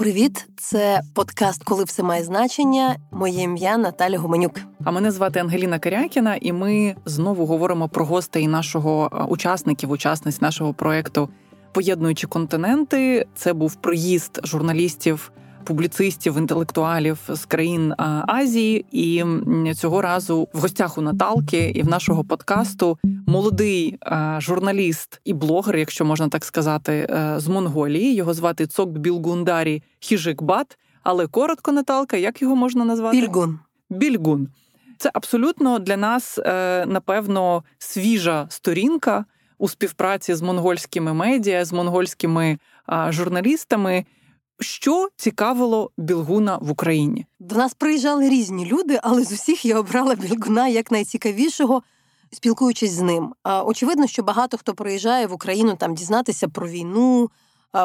Привіт, це подкаст, коли все має значення. Моє ім'я Наталя Гуменюк. А мене звати Ангеліна Карякіна, і ми знову говоримо про гостей нашого е, учасників, учасниць нашого проекту Поєднуючи континенти. Це був приїзд журналістів публіцистів, інтелектуалів з країн Азії. І цього разу в гостях у Наталки і в нашого подкасту молодий журналіст і блогер, якщо можна так сказати, е, з Монголії. Його звати Цок Білгундарі Хіжикбат. Але коротко, Наталка, як його можна назвати? Більгун. Більгун. Це абсолютно для нас, е, напевно, свіжа сторінка у співпраці з монгольськими медіа, з монгольськими журналістами що цікавило Білгуна в Україні? До нас приїжджали різні люди, але з усіх я обрала Білгуна як найцікавішого, спілкуючись з ним. Очевидно, що багато хто приїжджає в Україну там дізнатися про війну,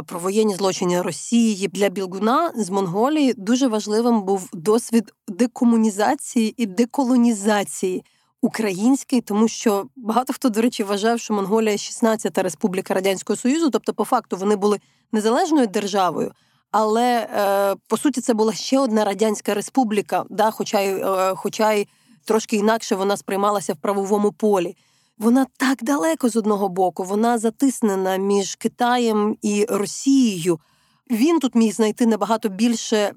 про воєнні злочини Росії. Для Білгуна з Монголії дуже важливим був досвід декомунізації і деколонізації. Український, тому що багато хто, до речі, вважав, що Монголія 16-та республіка Радянського Союзу, тобто, по факту, вони були незалежною державою, але е, по суті це була ще одна радянська республіка, да, хоча й е, хоча й трошки інакше вона сприймалася в правовому полі. Вона так далеко з одного боку, вона затиснена між Китаєм і Росією. Він тут міг знайти набагато більше е,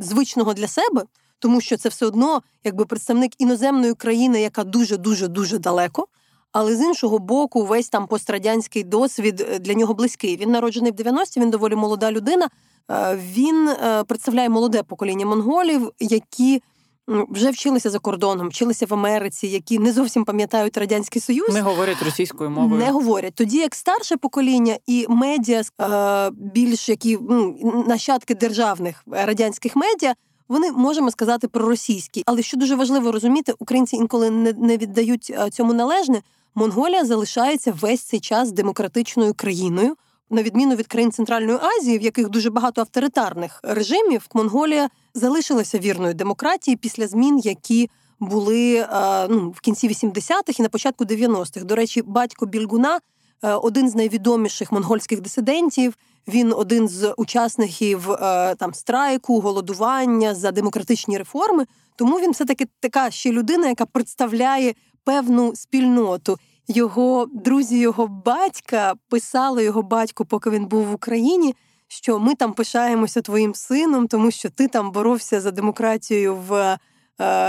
звичного для себе, тому що це все одно якби представник іноземної країни, яка дуже дуже дуже далеко. Але з іншого боку, весь там пострадянський досвід е, для нього близький. Він народжений в 90-ті, Він доволі молода людина. Е, він е, представляє молоде покоління монголів, які вже вчилися за кордоном, вчилися в Америці, які не зовсім пам'ятають радянський союз, не говорять російською мовою. Не говорять тоді, як старше покоління і медіа е, більш які ну, нащадки державних радянських медіа. Вони можемо сказати про російські, але що дуже важливо розуміти, українці інколи не, не віддають цьому належне. Монголія залишається весь цей час демократичною країною на відміну від країн Центральної Азії, в яких дуже багато авторитарних режимів, Монголія залишилася вірною демократії після змін, які були е, ну, в кінці 80-х і на початку 90-х. До речі, батько Більгуна е, один з найвідоміших монгольських дисидентів. Він один з учасників е, там страйку, голодування за демократичні реформи. Тому він все таки така ще людина, яка представляє певну спільноту. Його друзі, його батька писали його батьку, поки він був в Україні. Що ми там пишаємося твоїм сином, тому що ти там боровся за демократію в е,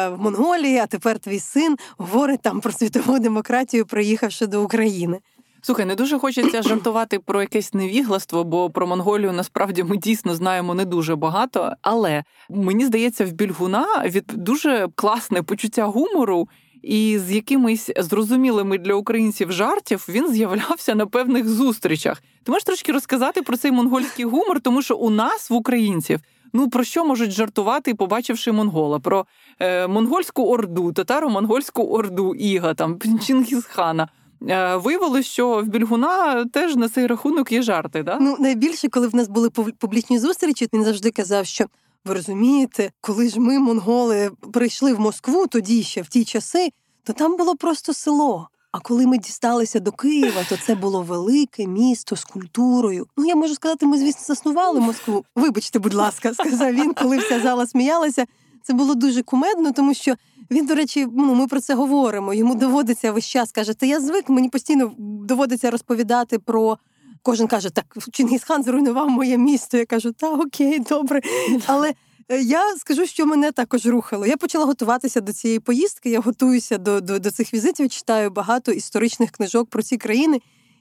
в Монголії, а тепер твій син говорить там про світову демократію, приїхавши до України. Слухай, не дуже хочеться жартувати про якесь невігластво, бо про Монголію насправді ми дійсно знаємо не дуже багато. Але мені здається, в Більгуна від дуже класне почуття гумору і з якимись зрозумілими для українців жартів він з'являвся на певних зустрічах. Ти можеш трошки розказати про цей монгольський гумор, тому що у нас в українців. Ну про що можуть жартувати, побачивши монгола? Про е, монгольську орду, татаро-монгольську орду Іга, там Чингісхана. Е, виявилось, що в Більгуна теж на цей рахунок є жарти. Да? Ну найбільше, коли в нас були публічні зустрічі, він завжди казав, що ви розумієте, коли ж ми, монголи, прийшли в Москву тоді ще в ті часи, то там було просто село. А коли ми дісталися до Києва, то це було велике місто з культурою. Ну я можу сказати, ми звісно заснували Москву. Вибачте, будь ласка, сказав він, коли вся зала сміялася. Це було дуже кумедно, тому що він, до речі, ну ми про це говоримо. Йому доводиться весь час каже, та я звик, мені постійно доводиться розповідати про. Кожен каже, так Чингісхан зруйнував моє місто. Я кажу, та окей, добре. Але е, я скажу, що мене також рухало. Я почала готуватися до цієї поїздки. Я готуюся до, до, до цих візитів, читаю багато історичних книжок про ці країни.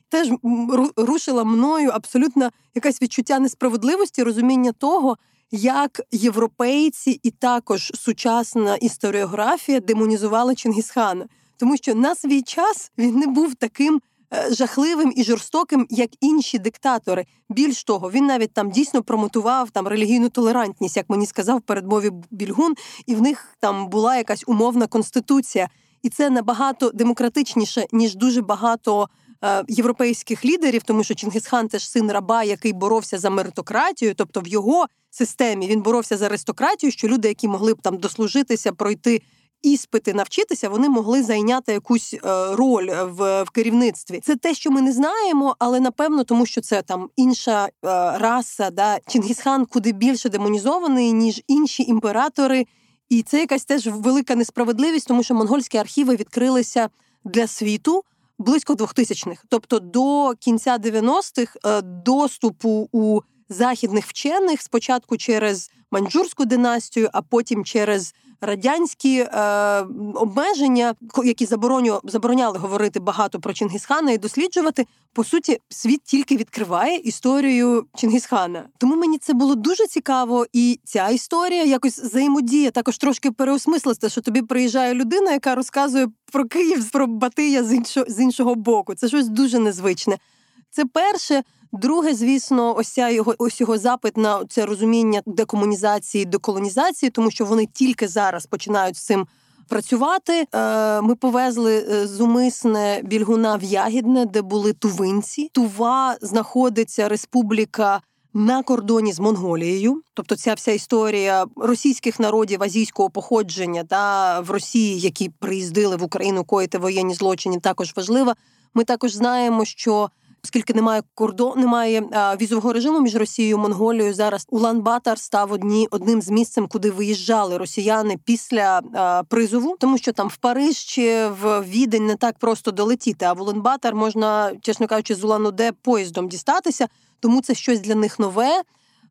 Теж рушила мною абсолютно якесь відчуття несправедливості, розуміння того, як європейці і також сучасна історіографія демонізували Чингісхана. Тому що на свій час він не був таким жахливим і жорстоким, як інші диктатори. Більш того, він навіть там дійсно промотував там релігійну толерантність, як мені сказав в передмові Більгун, і в них там була якась умовна конституція, і це набагато демократичніше ніж дуже багато. Е, європейських лідерів, тому що Чингисхан теж син раба, який боровся за меритократію, тобто в його системі він боровся за аристократію, що люди, які могли б там дослужитися, пройти іспити навчитися, вони могли зайняти якусь е, роль в, в керівництві. Це те, що ми не знаємо, але напевно, тому що це там інша е, раса, да Чингісхан куди більше демонізований ніж інші імператори. І це якась теж велика несправедливість, тому що монгольські архіви відкрилися для світу близько 2000-х. Тобто до кінця 90-х е, доступу у західних вчених спочатку через маньчжурську династію, а потім через радянські е, обмеження, які забороняли говорити багато про Чингісхана і досліджувати. По суті, світ тільки відкриває історію Чингісхана. Тому мені це було дуже цікаво, і ця історія якось взаємодіє, також трошки переосмислиться, що тобі приїжджає людина, яка розказує про Київ, про Батия з іншого з іншого боку. Це щось дуже незвичне. Це перше. Друге, звісно, ось ця його ось його запит на це розуміння декомунізації, деколонізації, тому що вони тільки зараз починають з цим працювати. Е, ми повезли е, зумисне більгуна в Ягідне, де були тувинці. Тува знаходиться республіка. На кордоні з Монголією, тобто ця вся історія російських народів азійського походження та в Росії, які приїздили в Україну коїти воєнні злочини, також важлива. Ми також знаємо, що оскільки немає кордон, немає а, візового режиму між Росією і Монголією. Зараз Улан-Батор став одні одним з місцем, куди виїжджали росіяни після а, призову, тому що там в Париж чи в Відень не так просто долетіти. А в Улан-Батор можна, чесно кажучи, з Улан-Уде поїздом дістатися, тому це щось для них нове.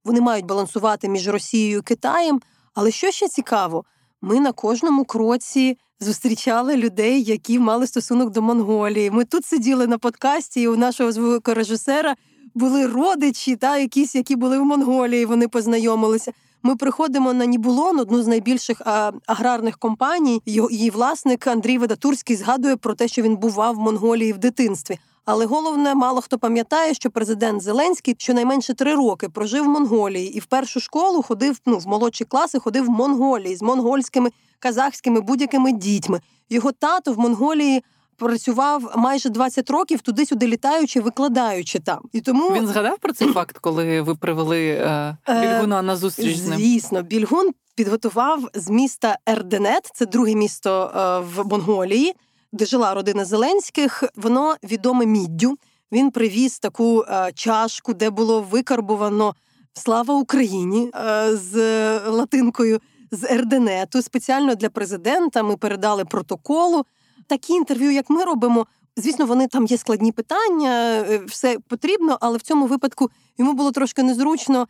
Вони мають балансувати між Росією і Китаєм. Але що ще цікаво, ми на кожному кроці зустрічали людей, які мали стосунок до Монголії. Ми тут сиділи на подкасті, і у нашого звукорежисера були родичі, та якісь, які були в Монголії. Вони познайомилися. Ми приходимо на Нібулон, одну з найбільших а, аграрних компаній. Її власник Андрій Ведатурський згадує про те, що він бував в Монголії в дитинстві. Але головне, мало хто пам'ятає, що президент Зеленський щонайменше три роки прожив в Монголії і в першу школу ходив ну, в молодші класи, ходив в Монголії з монгольськими казахськими будь-якими дітьми. Його тато в Монголії. Працював майже 20 років туди-сюди літаючи, викладаючи там. І тому він згадав про цей факт, коли ви привели е, е Більгуна на зустріч з ним? Звісно, Більгун підготував з міста Ерденет, це друге місто е, в Монголії де жила родина Зеленських, воно відоме міддю. Він привіз таку е, чашку, де було викарбувано Слава Україні е, з латинкою з Ерденету. Спеціально для президента ми передали протоколу. Такі інтерв'ю, як ми робимо, Звісно, вони там є складні питання, е, все потрібно, але в цьому випадку йому було трошки незручно.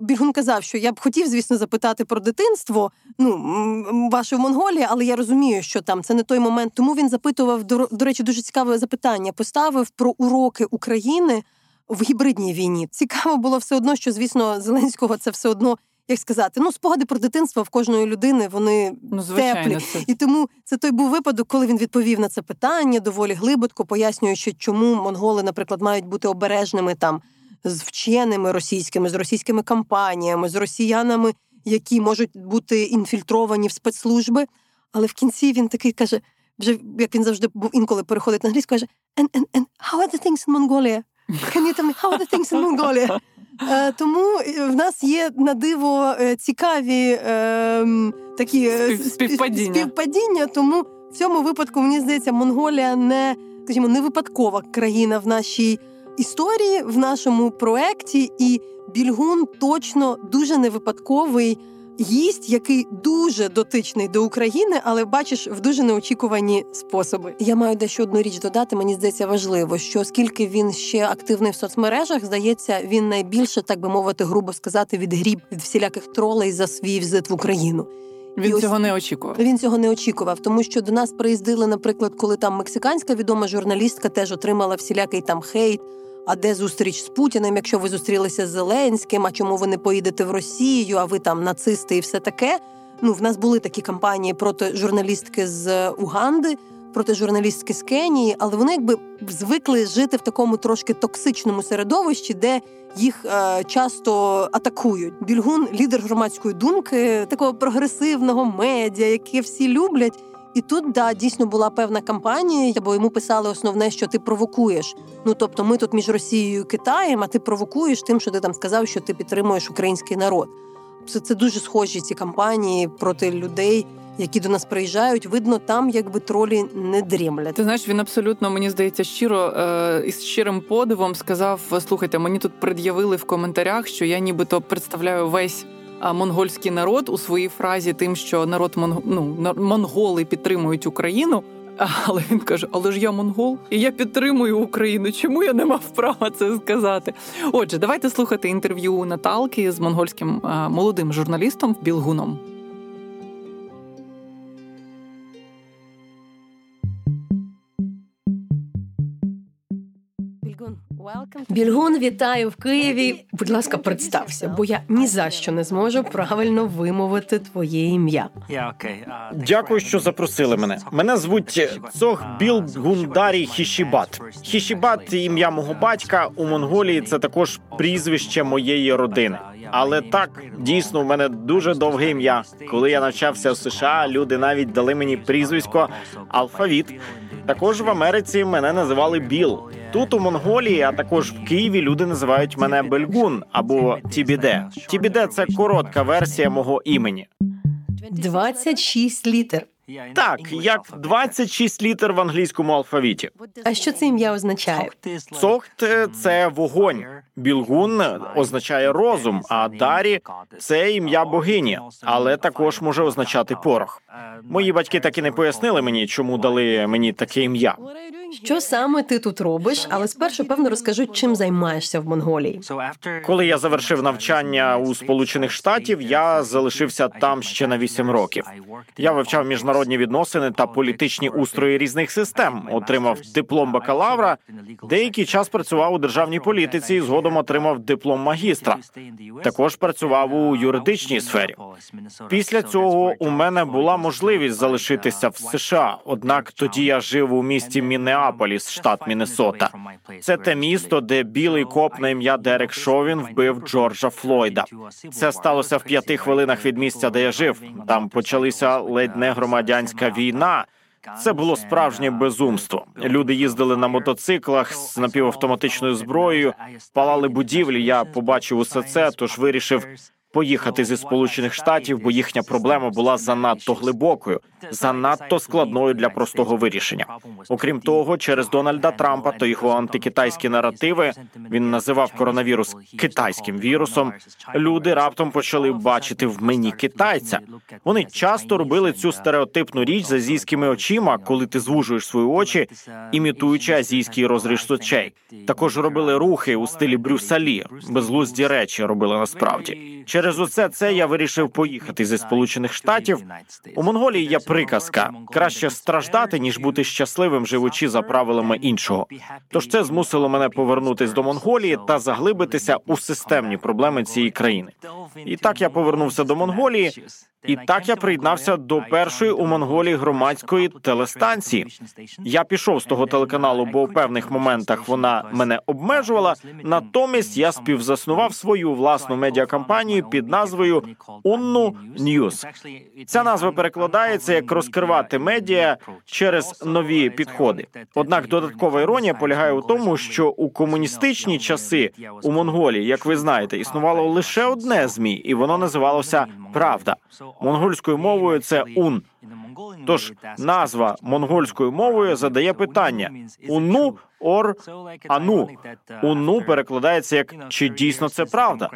Більгун казав, що я б хотів, звісно, запитати про дитинство ну, ваше в Монголії, але я розумію, що там це не той момент. Тому він запитував до, до речі, дуже цікаве запитання. Поставив про уроки України в гібридній війні. Цікаво було все одно, що звісно, Зеленського це все одно як сказати, ну спогади про дитинство в кожної людини вони ну, звичайно, теплі. Це... І тому це той був випадок, коли він відповів на це питання доволі глибоко, пояснюючи, чому монголи, наприклад, мають бути обережними там з вченими російськими, з російськими кампаніями, з росіянами, які можуть бути інфільтровані в спецслужби. Але в кінці він такий каже: вже як він завжди був інколи переходить на англійську, каже: and, and, and how are the things in Mongolia? Can you tell me how are the things in Mongolia? Е, тому е, в нас є на диво е, цікаві такі співпадіння. співпадіння. Тому в цьому випадку мені здається, Монголія не скажімо, не випадкова країна в нашій історії, в нашому проекті, і Більгун точно дуже не випадковий гість, який дуже дотичний до України, але бачиш в дуже неочікувані способи. Я маю дещо одну річ додати. Мені здається важливо, що оскільки він ще активний в соцмережах, здається, він найбільше, так би мовити, грубо сказати, відгріб від всіляких тролей за свій візит в Україну. Він І цього ось, не очікував. Він цього не очікував, тому що до нас приїздили, наприклад, коли там мексиканська відома журналістка теж отримала всілякий там хейт. А де зустріч з Путіним, якщо ви зустрілися з Зеленським? А чому ви не поїдете в Росію? А ви там нацисти і все таке? Ну, в нас були такі кампанії проти журналістки з Уганди, проти журналістки з Кенії, але вони якби звикли жити в такому трошки токсичному середовищі, де їх е, часто атакують. Більгун лідер громадської думки, такого прогресивного медіа, яке всі люблять. І тут да дійсно була певна кампанія, бо йому писали основне, що ти провокуєш. Ну тобто, ми тут між Росією і Китаєм, а ти провокуєш тим, що ти там сказав, що ти підтримуєш український народ. Це це дуже схожі ці кампанії проти людей, які до нас приїжджають. Видно, там якби тролі не дрімлять. Ти знаєш, він абсолютно мені здається щиро е, із щирим подивом сказав: слухайте, мені тут пред'явили в коментарях, що я нібито представляю весь. Монгольський народ у своїй фразі, тим, що народ ну, монголи підтримують Україну. Але він каже: Але ж я монгол, і я підтримую Україну. Чому я не мав права це сказати? Отже, давайте слухати інтерв'ю Наталки з монгольським молодим журналістом Білгуном. Більгун вітаю в Києві. Будь ласка, представся, бо я ні за що не зможу правильно вимовити твоє ім'я. Дякую, що запросили мене. Мене звуть Цох Білгундарі Хішібат. Хішібат ім'я мого батька у Монголії. Це також прізвище моєї родини. Але так дійсно у мене дуже довге ім'я. Коли я навчався в США, люди навіть дали мені прізвисько алфавіт. Також в Америці мене називали Біл. Тут у Монголії, а також в Києві, люди називають мене Бельгун або Тібіде. Тібіде це коротка версія мого імені. 26 літер. Так, як 26 літер в англійському алфавіті. А що це ім'я означає? Цохт це вогонь. Білгун означає розум, а дарі це ім'я богині, але також може означати порох. Мої батьки так і не пояснили мені, чому дали мені таке ім'я. Що саме ти тут робиш? Але спершу певно розкажи, чим займаєшся в Монголії. Коли я завершив навчання у Сполучених Штатів, я залишився там ще на 8 років. Я вивчав міжнародні відносини та політичні устрої різних систем, отримав диплом бакалавра. Деякий час працював у державній політиці і згодом отримав диплом магістра. Також працював у юридичній сфері. Після цього у мене була можливість залишитися в США. Однак тоді я жив у місті Міннеаполіс, штат Міннесота. Це те місто, де білий коп на ім'я Дерек Шовін вбив Джорджа Флойда. Це сталося в п'яти хвилинах від місця, де я жив. Там почалися ледь не громадянська війна. Це було справжнє безумство. Люди їздили на мотоциклах з напівавтоматичною зброєю, палали будівлі. Я побачив усе це, тож вирішив поїхати зі сполучених штатів, бо їхня проблема була занадто глибокою, занадто складною для простого вирішення. Окрім того, через Дональда Трампа та його антикитайські наративи він називав коронавірус китайським вірусом. Люди раптом почали бачити в мені китайця. Вони часто робили цю стереотипну річ з азійськими очима, коли ти звужуєш свої очі, імітуючи азійський розріж очей. Також робили рухи у стилі Брюсалі, безглузді речі робили насправді. Через усе це я вирішив поїхати зі сполучених штатів. У Монголії є приказка краще страждати ніж бути щасливим, живучи за правилами іншого. Тож це змусило мене повернутись до Монголії та заглибитися у системні проблеми цієї країни. І так я повернувся до Монголії. І так я приєднався до першої у Монголії громадської телестанції. Я пішов з того телеканалу, бо у певних моментах вона мене обмежувала. Натомість я співзаснував свою власну медіакампанію під назвою Унну News. Ця назва перекладається як розкривати медіа через нові підходи. Однак додаткова іронія полягає у тому, що у комуністичні часи у Монголії, як ви знаєте, існувало лише одне ЗМІ, і воно називалося Правда. Монгольською мовою це ун. Тож назва монгольською мовою задає питання уну ор ану. Уну перекладається як чи дійсно це правда.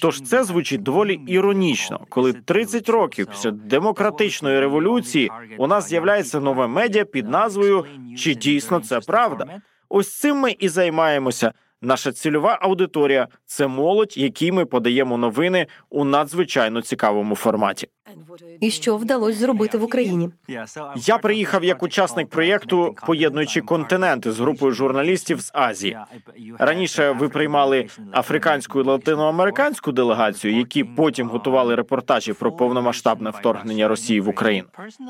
Тож це звучить доволі іронічно, коли 30 років після демократичної революції у нас з'являється нове медіа під назвою Чи дійсно це правда? Ось цим ми і займаємося. Наша цільова аудиторія це молодь, якій ми подаємо новини у надзвичайно цікавому форматі. І що вдалося зробити в Україні? Я приїхав як учасник проєкту, поєднуючи континенти з групою журналістів з Азії. Раніше ви приймали африканську і латиноамериканську делегацію, які потім готували репортажі про повномасштабне вторгнення Росії в Україну.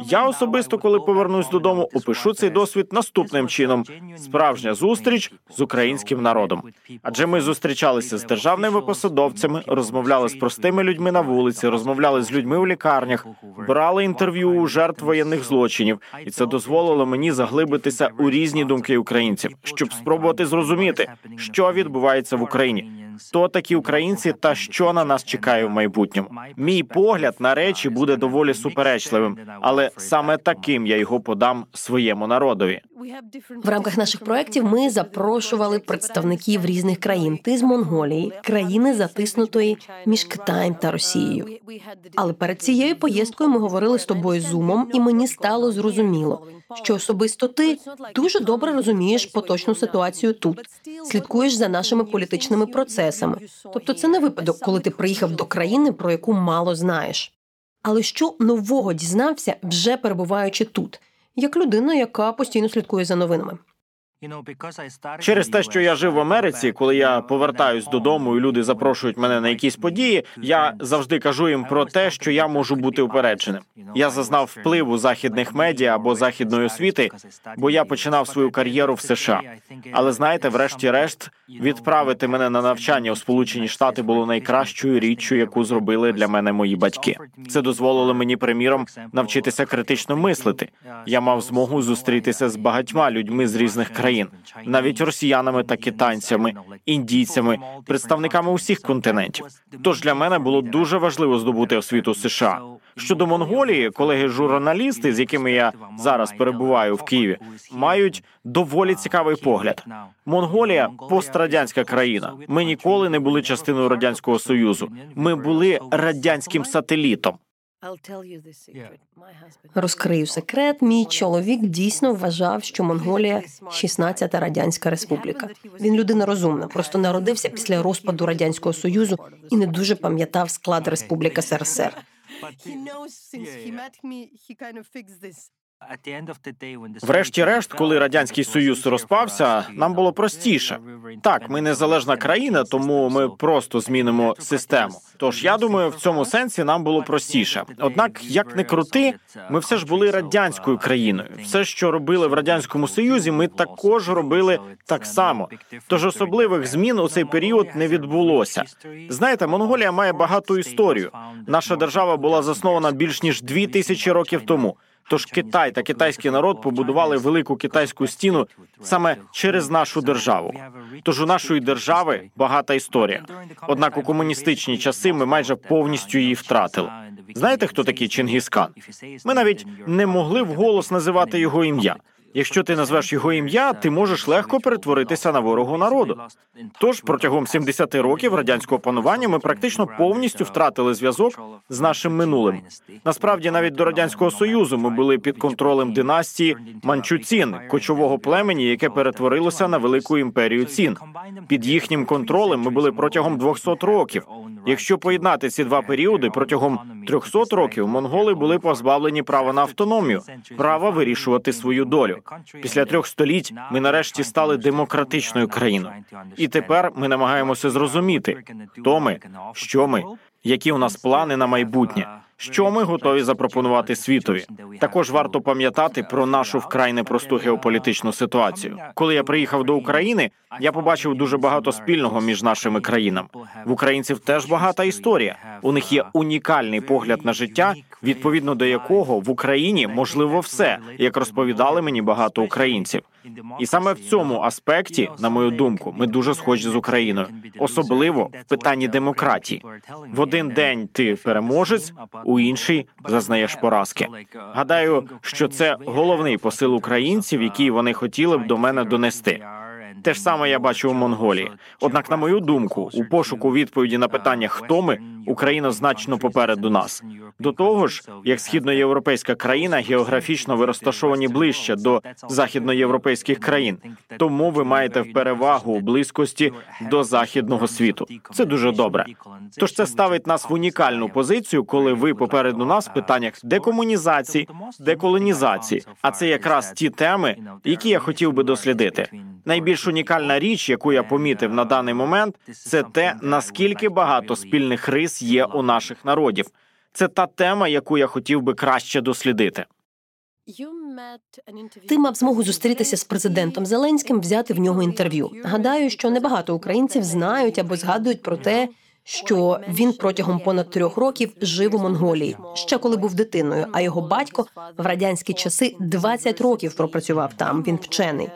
Я особисто, коли повернусь додому, опишу цей досвід наступним чином: справжня зустріч з українським народом. Адже ми зустрічалися з державними посадовцями, розмовляли з простими людьми на вулиці, розмовляли з людьми у лікарнях, брали інтерв'ю у жертв воєнних злочинів, і це дозволило мені заглибитися у різні думки українців, щоб спробувати зрозуміти, що відбувається в Україні. Хто такі українці та що на нас чекає в майбутньому. Мій погляд на речі буде доволі суперечливим, але саме таким я його подам своєму народові. В рамках наших проєктів ми запрошували представників різних країн. Ти з Монголії, країни затиснутої між Китаєм та Росією. Але перед цією поїздкою ми говорили з тобою зумом, і мені стало зрозуміло, що особисто ти дуже добре розумієш поточну ситуацію тут, слідкуєш за нашими політичними процесами. Тобто, це не випадок, коли ти приїхав до країни, про яку мало знаєш. Але що нового дізнався, вже перебуваючи тут, як людина, яка постійно слідкує за новинами. Через те, що я жив в Америці, коли я повертаюсь додому, і люди запрошують мене на якісь події, я завжди кажу їм про те, що я можу бути упередженим. Я зазнав впливу західних медіа або західної освіти, бо я починав свою кар'єру в США. Але знаєте, врешті-решт, відправити мене на навчання у Сполучені Штати було найкращою річчю, яку зробили для мене мої батьки. Це дозволило мені, приміром, навчитися критично мислити. Я мав змогу зустрітися з багатьма людьми з різних країн, навіть росіянами та китайцями, індійцями, представниками усіх континентів. Тож для мене було дуже важливо здобути освіту США. Щодо Монголії, колеги-журналісти, з якими я зараз перебуваю в Києві, мають доволі цікавий погляд. Монголія пострадянська країна. Ми ніколи не були частиною радянського союзу. Ми були радянським сателітом. Розкрию секрет. Мій чоловік дійсно вважав, що Монголія 16-та радянська республіка. Він людина розумна, просто народився після розпаду радянського союзу і не дуже пам'ятав склад республіки СРСР. Врешті-решт, коли радянський союз розпався, нам було простіше. Так, ми незалежна країна, тому ми просто змінимо систему. Тож я думаю, в цьому сенсі нам було простіше. Однак, як не крути, ми все ж були радянською країною. Все, що робили в радянському союзі, ми також робили так само. Тож особливих змін у цей період не відбулося. Знаєте, Монголія має багату історію. Наша держава була заснована більш ніж дві тисячі років тому. Тож Китай та китайський народ побудували велику китайську стіну саме через нашу державу. Тож у нашої держави багата історія. Однак у комуністичні часи ми майже повністю її втратили. Знаєте, хто такий Чингіскан? Ми навіть не могли вголос називати його ім'я. Якщо ти назвеш його ім'я, ти можеш легко перетворитися на ворогу народу. Тож протягом 70 років радянського панування ми практично повністю втратили зв'язок з нашим минулим. Насправді, навіть до радянського союзу ми були під контролем династії Манчуцін, кочового племені, яке перетворилося на велику імперію цін. Під їхнім контролем ми були протягом 200 років. Якщо поєднати ці два періоди, протягом 300 років монголи були позбавлені права на автономію, права вирішувати свою долю. Після трьох століть ми нарешті стали демократичною країною, і тепер ми намагаємося зрозуміти, хто ми, що ми, які у нас плани на майбутнє. Що ми готові запропонувати світові? Також варто пам'ятати про нашу вкрай непросту геополітичну ситуацію. Коли я приїхав до України, я побачив дуже багато спільного між нашими країнами. В українців теж багата історія. У них є унікальний погляд на життя, відповідно до якого в Україні можливо все, як розповідали мені багато українців. І саме в цьому аспекті, на мою думку, ми дуже схожі з Україною, особливо в питанні демократії. В один день ти переможець, у інший зазнаєш поразки. Гадаю, що це головний посил українців, який вони хотіли б до мене донести. Те ж саме я бачу у Монголії. Однак, на мою думку, у пошуку відповіді на питання, хто ми, Україна значно попереду нас. До того ж, як східноєвропейська країна географічно ви розташовані ближче до західноєвропейських країн, тому ви маєте в перевагу у близькості до західного світу. Це дуже добре. Тож це ставить нас в унікальну позицію, коли ви попереду нас в питаннях декомунізації, деколонізації. А це якраз ті теми, які я хотів би дослідити. Найбільш унікальна річ, яку я помітив на даний момент, це те наскільки багато спільних рис є у наших народів. Це та тема, яку я хотів би краще дослідити. Ти мав змогу зустрітися з президентом Зеленським, взяти в нього інтерв'ю. Гадаю, що небагато українців знають або згадують про те, що він протягом понад трьох років жив у Монголії, ще коли був дитиною. А його батько в радянські часи 20 років пропрацював там. Він вчений.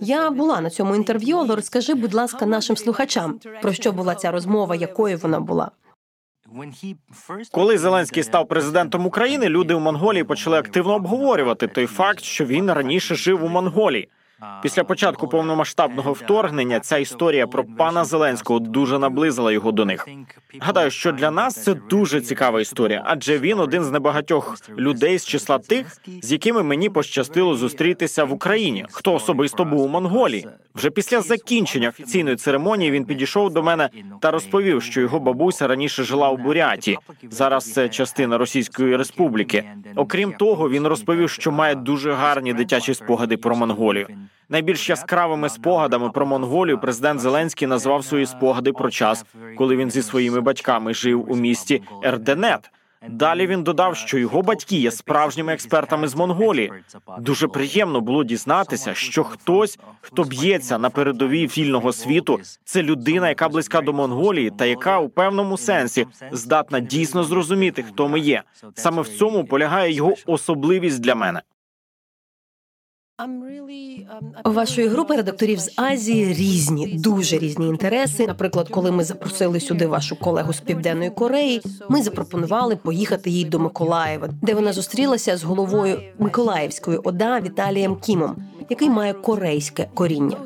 Я була на цьому інтерв'ю, але розкажи, будь ласка, нашим слухачам про що була ця розмова, якою вона була. Коли Зеленський став президентом України, люди у Монголії почали активно обговорювати той факт, що він раніше жив у Монголії. Після початку повномасштабного вторгнення ця історія про пана Зеленського дуже наблизила його до них. Гадаю, що для нас це дуже цікава історія, адже він один з небагатьох людей з числа тих, з якими мені пощастило зустрітися в Україні, хто особисто був у Монголії. Вже після закінчення офіційної церемонії він підійшов до мене та розповів, що його бабуся раніше жила у Буряті. Зараз це частина Російської Республіки. Окрім того, він розповів, що має дуже гарні дитячі спогади про Монголію. Найбільш яскравими спогадами про Монголію президент Зеленський назвав свої спогади про час, коли він зі своїми батьками жив у місті Ерденет. Далі він додав, що його батьки є справжніми експертами з Монголії. Дуже приємно було дізнатися, що хтось, хто б'ється на передовій вільного світу, це людина, яка близька до Монголії, та яка у певному сенсі здатна дійсно зрозуміти, хто ми є. Саме в цьому полягає його особливість для мене. У вашої групи редакторів з Азії різні, дуже різні інтереси. Наприклад, коли ми запросили сюди вашу колегу з південної Кореї, ми запропонували поїхати їй до Миколаєва, де вона зустрілася з головою Миколаївської ОДА Віталієм Кімом, який має корейське коріння.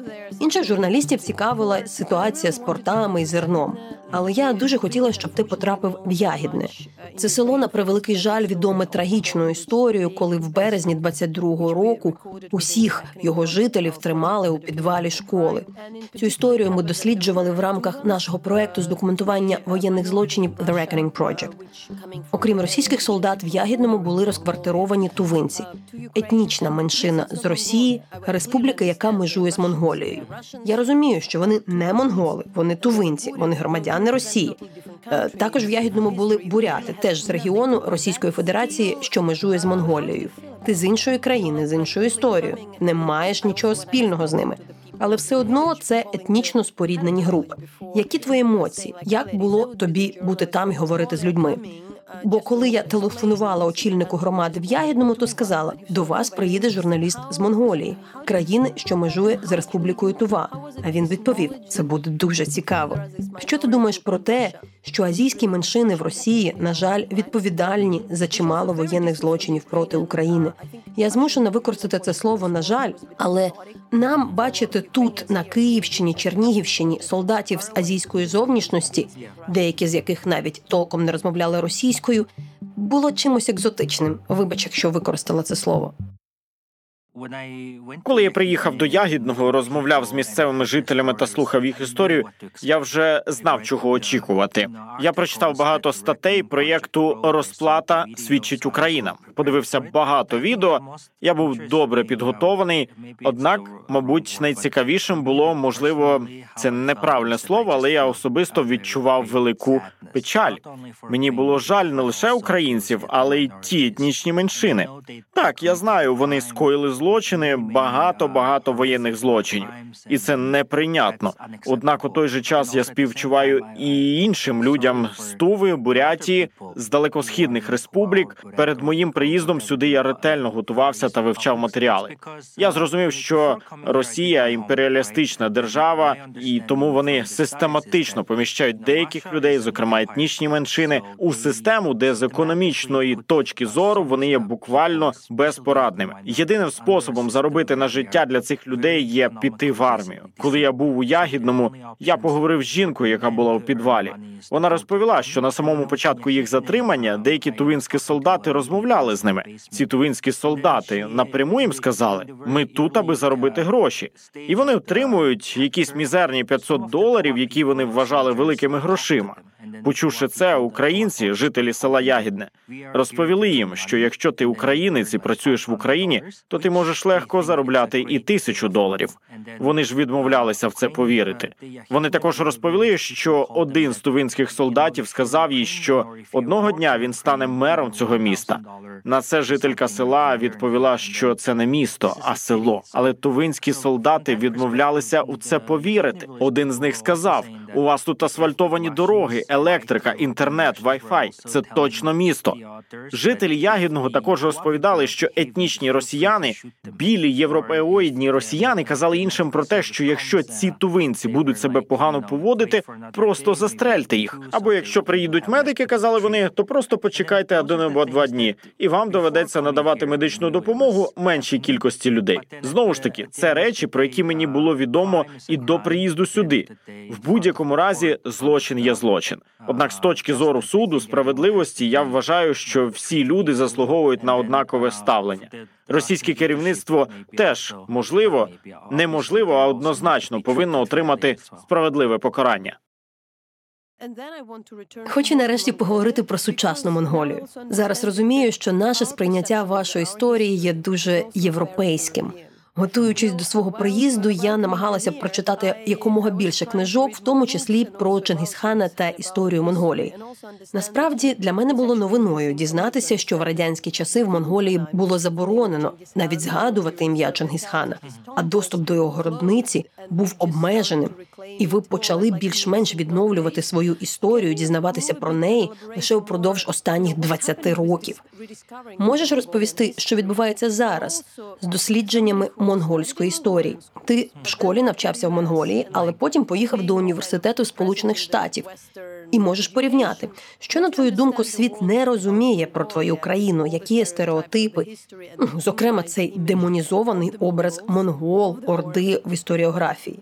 Інших журналістів цікавила ситуація з портами і зерном. Але я дуже хотіла, щоб ти потрапив в Ягідне. Це село на превеликий жаль відоме трагічною історією, коли в березні 22-го року усіх його жителів тримали у підвалі школи. Цю історію ми досліджували в рамках нашого проекту з документування воєнних злочинів The Reckoning Project. Окрім російських солдат, в Ягідному були розквартировані тувинці, етнічна меншина з Росії, республіка, яка межує з Монголією. Я розумію, що вони не монголи, вони тувинці, вони громадяни Росії. Е, Також в Ягідному були буряти, теж з регіону Російської Федерації, що межує з Монголією. Ти з іншої країни, з іншою історією, не маєш нічого спільного з ними. Але все одно це етнічно споріднені групи. Які твої емоції? Як було тобі бути там і говорити з людьми? Бо коли я телефонувала очільнику громади в Ягідному, то сказала: до вас приїде журналіст з Монголії, країни, що межує з республікою Тува. А він відповів: це буде дуже цікаво. Що ти думаєш про те, що азійські меншини в Росії, на жаль, відповідальні за чимало воєнних злочинів проти України? Я змушена використати це слово на жаль, але нам бачити тут на Київщині, Чернігівщині солдатів з азійської зовнішності, деякі з яких навіть толком не розмовляли російською, було чимось екзотичним. Вибач, якщо використала це слово. Коли я приїхав до Ягідного, розмовляв з місцевими жителями та слухав їх історію, я вже знав, чого очікувати. Я прочитав багато статей проєкту Розплата свідчить Україна. Подивився багато відео. Я був добре підготований. Однак, мабуть, найцікавішим було можливо це неправильне слово, але я особисто відчував велику печаль. Мені було жаль не лише українців, але й ті етнічні меншини. Так, я знаю, вони скоїли злочини, багато багато воєнних злочинів, і це неприйнятно. Однак у той же час я співчуваю і іншим людям з Туви, Бурятії, з далекосхідних республік. Перед моїм приїздом сюди я ретельно готувався та вивчав матеріали. Я зрозумів, що Росія імперіалістична держава, і тому вони систематично поміщають деяких людей, зокрема етнічні меншини, у систему, де з економічної точки зору вони є буквально безпорадними. Єдиним способом заробити на життя для цих людей є піти в армію. Коли я був у Ягідному, я поговорив з жінкою, яка була у підвалі. Вона розповіла, що на самому початку їх затримання деякі тувинські солдати розмовляли з ними. Ці тувинські солдати напряму їм сказали: ми тут, аби заробити гроші, і вони отримують якісь мізерні 500 доларів, які вони вважали великими грошима. Почувши це, українці, жителі села Ягідне, розповіли їм, що якщо ти українець і працюєш в Україні, то ти можеш легко заробляти і тисячу доларів. Вони ж відмовлялися в це повірити. Вони також розповіли, що один з тувинських солдатів сказав їй, що одного дня він стане мером цього міста. На це жителька села відповіла, що це не місто, а село. Але тувинські солдати відмовлялися у це повірити. Один з них сказав: У вас тут асфальтовані дороги, електрика, інтернет, вайфай. Це точно місто. Жителі ягідного також розповідали, що етнічні росіяни, білі європеоїдні росіяни, казали іншим про те, що якщо ці тувинці будуть себе погано поводити, просто застрельте їх. Або якщо приїдуть медики, казали вони, то просто почекайте один або два дні, і вам доведеться надавати медичну допомогу меншій кількості людей. Знову ж таки, це речі, про які мені було відомо і до приїзду сюди. В будь-якому разі злочин є злочин. Однак, з точки зору суду справедливості, я вважаю, що всі люди заслуговують на однакове ставлення. Російське керівництво теж можливо, неможливо, а однозначно повинно отримати справедливе покарання. Хочу нарешті поговорити про сучасну Монголію. Зараз розумію, що наше сприйняття вашої історії є дуже європейським. Готуючись до свого приїзду, я намагалася прочитати якомога більше книжок, в тому числі про Чингісхана та історію Монголії. Насправді для мене було новиною дізнатися, що в радянські часи в Монголії було заборонено навіть згадувати ім'я Чингісхана, а доступ до його городниці був обмеженим. І ви почали більш-менш відновлювати свою історію, дізнаватися про неї лише упродовж останніх 20 років. Можеш розповісти, що відбувається зараз з дослідженнями монгольської історії? Ти в школі навчався в Монголії, але потім поїхав до університету Сполучених Штатів. І можеш порівняти, що на твою думку світ не розуміє про твою країну, які є стереотипи, зокрема цей демонізований образ монгол, орди в історіографії.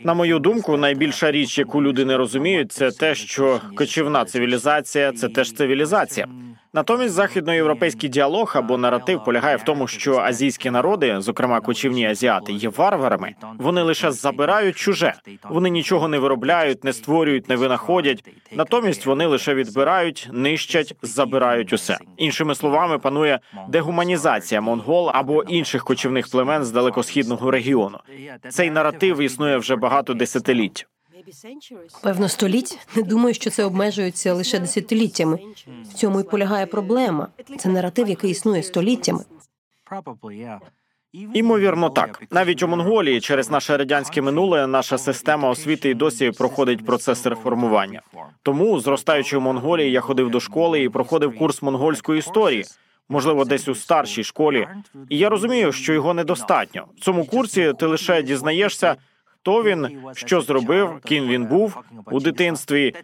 На мою думку, найбільша річ, яку люди не розуміють, це те, що кочівна цивілізація це теж цивілізація. Натомість західноєвропейський діалог або наратив полягає в тому, що азійські народи, зокрема кочівні азіати, є варварами. Вони лише забирають чуже. Вони нічого не виробляють, не створюють, не винаходять. Натомість вони лише відбирають, нищать, забирають усе. Іншими словами, панує дегуманізація монгол або інших кочівних племен з далекосхідного регіону. Цей наратив існує вже багато десятиліть. Певно, століть не думаю, що це обмежується лише десятиліттями. В цьому і полягає проблема. Це наратив, який існує століттями. Імовірно, так навіть у Монголії через наше радянське минуле наша система освіти і досі проходить процес реформування. Тому, зростаючи в Монголії, я ходив до школи і проходив курс монгольської історії. Можливо, десь у старшій школі, і я розумію, що його недостатньо. В цьому курсі ти лише дізнаєшся, хто він, що зробив, ким він був у дитинстві.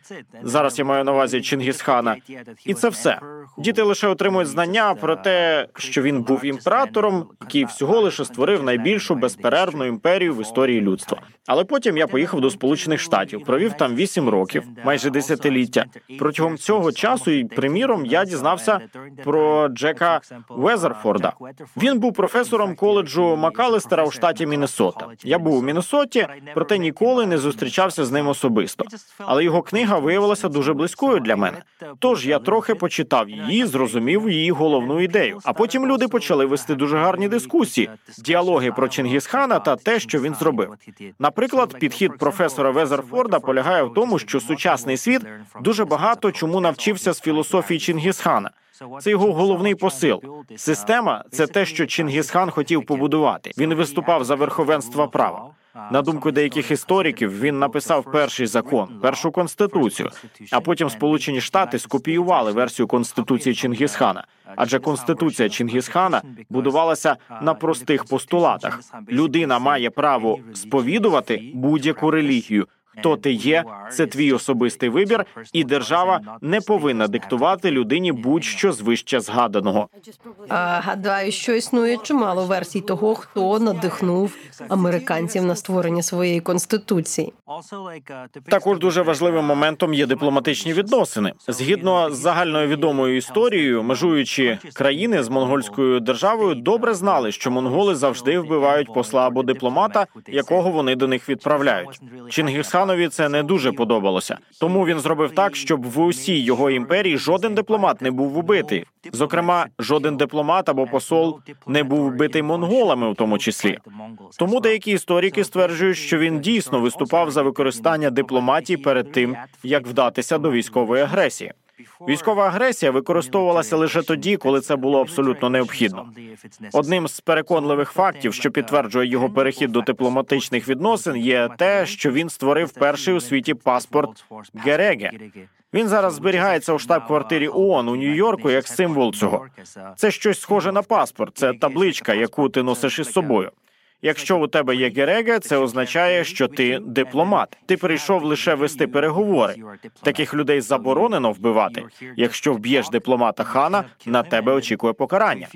Зараз я маю на увазі Чингісхана, і це все. Діти лише отримують знання про те, що він був імператором, який всього лише створив найбільшу безперервну імперію в історії людства. Але потім я поїхав до Сполучених Штатів, провів там вісім років, майже десятиліття. Протягом цього часу, і приміром, я дізнався про Джека Везерфорда. Він був професором коледжу Макалестера у штаті Міннесота. Я був у Міннесоті, проте ніколи не зустрічався з ним особисто. Але його книга виявилася дуже близькою для мене. Тож я трохи почитав її, зрозумів її головну ідею. А потім люди почали вести дуже гарні дискусії, діалоги про Чингісхана та те, що він зробив. Наприклад, підхід професора Везерфорда полягає в тому, що сучасний світ дуже багато чому навчився з філософії Чингісхана. Це його головний посил. Система це те, що Чингісхан хотів побудувати. Він виступав за верховенство права. На думку деяких істориків, він написав перший закон, першу конституцію. А потім Сполучені Штати скопіювали версію конституції Чингісхана. Адже конституція Чингісхана будувалася на простих постулатах: людина має право сповідувати будь-яку релігію. Хто ти є, це твій особистий вибір, і держава не повинна диктувати людині будь-що з вище згаданого. А, гадаю, що існує чимало версій того, хто надихнув американців на створення своєї конституції. Також дуже важливим моментом є дипломатичні відносини. Згідно з загальною відомою історією, межуючі країни з монгольською державою добре знали, що монголи завжди вбивають посла або дипломата, якого вони до них відправляють. Чингісханові це не дуже подобалося, тому він зробив так, щоб в усій його імперії жоден дипломат не був убитий. Зокрема, жоден дипломат або посол не був вбитий монголами, в тому числі. Тому деякі історики стверджують, що він дійсно виступав за використання дипломатії перед тим, як вдатися до військової агресії. Військова агресія використовувалася лише тоді, коли це було абсолютно необхідно. Одним з переконливих фактів, що підтверджує його перехід до дипломатичних відносин, є те, що він створив перший у світі паспорт Гереге. Він зараз зберігається у штаб-квартирі ООН у Нью-Йорку як символ цього. Це щось схоже на паспорт. Це табличка, яку ти носиш із собою. Якщо у тебе є гереге, це означає, що ти дипломат. Ти прийшов лише вести переговори. Таких людей заборонено вбивати. Якщо вб'єш дипломата хана, на тебе очікує покарання.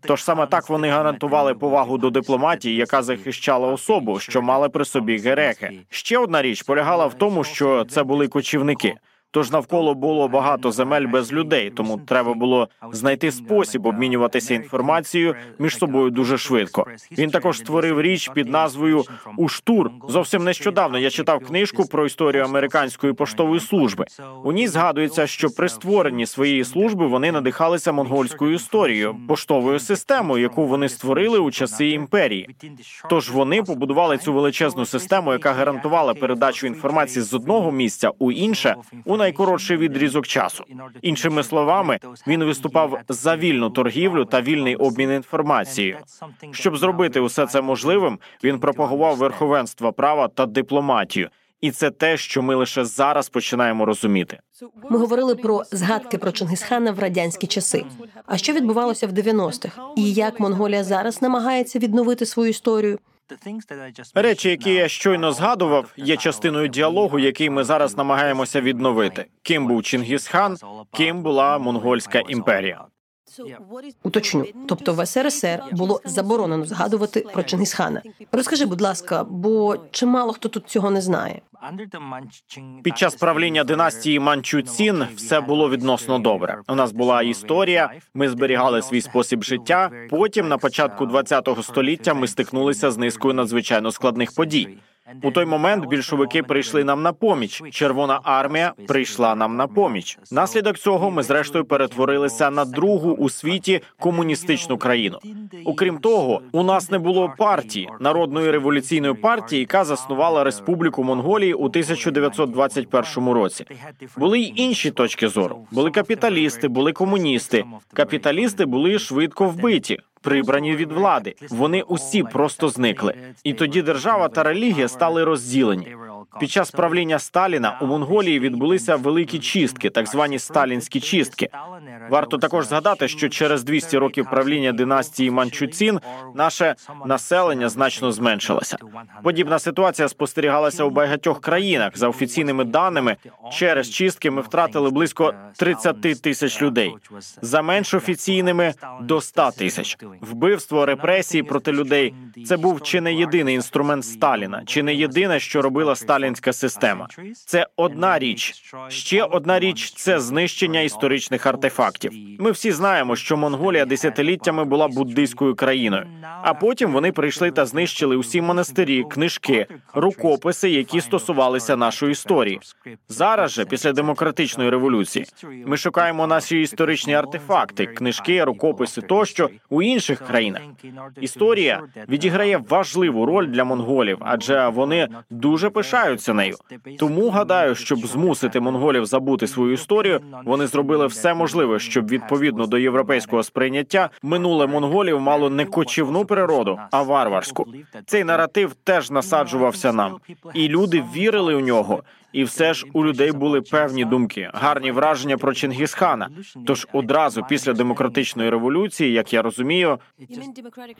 Тож саме так вони гарантували повагу до дипломатії, яка захищала особу, що мали при собі гереге. Ще одна річ полягала в тому, що це були кочівники. Тож навколо було багато земель без людей, тому треба було знайти спосіб обмінюватися інформацією між собою дуже швидко. Він також створив річ під назвою Уштур. Зовсім нещодавно я читав книжку про історію американської поштової служби. У ній згадується, що при створенні своєї служби вони надихалися монгольською історією, поштовою системою, яку вони створили у часи імперії. Тож вони побудували цю величезну систему, яка гарантувала передачу інформації з одного місця у інше у найкоротший відрізок часу. Іншими словами, він виступав за вільну торгівлю та вільний обмін інформацією. Щоб зробити усе це можливим, він пропагував верховенство права та дипломатію. І це те, що ми лише зараз починаємо розуміти. Ми говорили про згадки про Чингисхана в радянські часи. А що відбувалося в 90-х? І як Монголія зараз намагається відновити свою історію? Речі, які я щойно згадував, є частиною діалогу, який ми зараз намагаємося відновити. Ким був Чингісхан, ким була монгольська імперія. Уточню, тобто в СРСР було заборонено згадувати про Чингисхана. Розкажи, будь ласка, бо чимало хто тут цього не знає. Під час правління династії Манчуцін все було відносно добре. У нас була історія, ми зберігали свій спосіб життя. Потім, на початку ХХ століття, ми стикнулися з низкою надзвичайно складних подій. У той момент більшовики прийшли нам на поміч. Червона армія прийшла нам на поміч. Наслідок цього ми зрештою перетворилися на другу у світі комуністичну країну. Окрім того, у нас не було партії народної революційної партії, яка заснувала республіку Монголії у 1921 році. Були й інші точки зору. Були капіталісти, були комуністи. Капіталісти були швидко вбиті прибрані від влади. Вони усі просто зникли. І тоді держава та релігія стали розділені. Під час правління Сталіна у Монголії відбулися великі чистки, так звані сталінські чистки. Варто також згадати, що через 200 років правління династії Манчуцін наше населення значно зменшилося. Подібна ситуація спостерігалася у багатьох країнах. За офіційними даними, через чистки ми втратили близько 30 тисяч людей. За менш офіційними до 100 тисяч. Вбивство репресії проти людей це був чи не єдиний інструмент Сталіна, чи не єдине, що робила сталінська система. Це одна річ. Ще одна річ це знищення історичних артефактів. Ми всі знаємо, що Монголія десятиліттями була буддийською країною. А потім вони прийшли та знищили усі монастирі, книжки, рукописи, які стосувалися нашої історії. Зараз же, після демократичної революції, ми шукаємо наші історичні артефакти, книжки, рукописи тощо у інших країнах. Історія відіграє важливу роль для монголів, адже вони дуже пишаються нею. Тому гадаю, щоб змусити монголів забути свою історію, вони зробили все можливе, щоб відповідно до європейського сприйняття минуле монголів мало не кочівну природу, а варварську. Цей наратив теж насаджувався нам, і люди вірили у нього. І все ж у людей були певні думки, гарні враження про Чингісхана. Тож одразу після демократичної революції, як я розумію,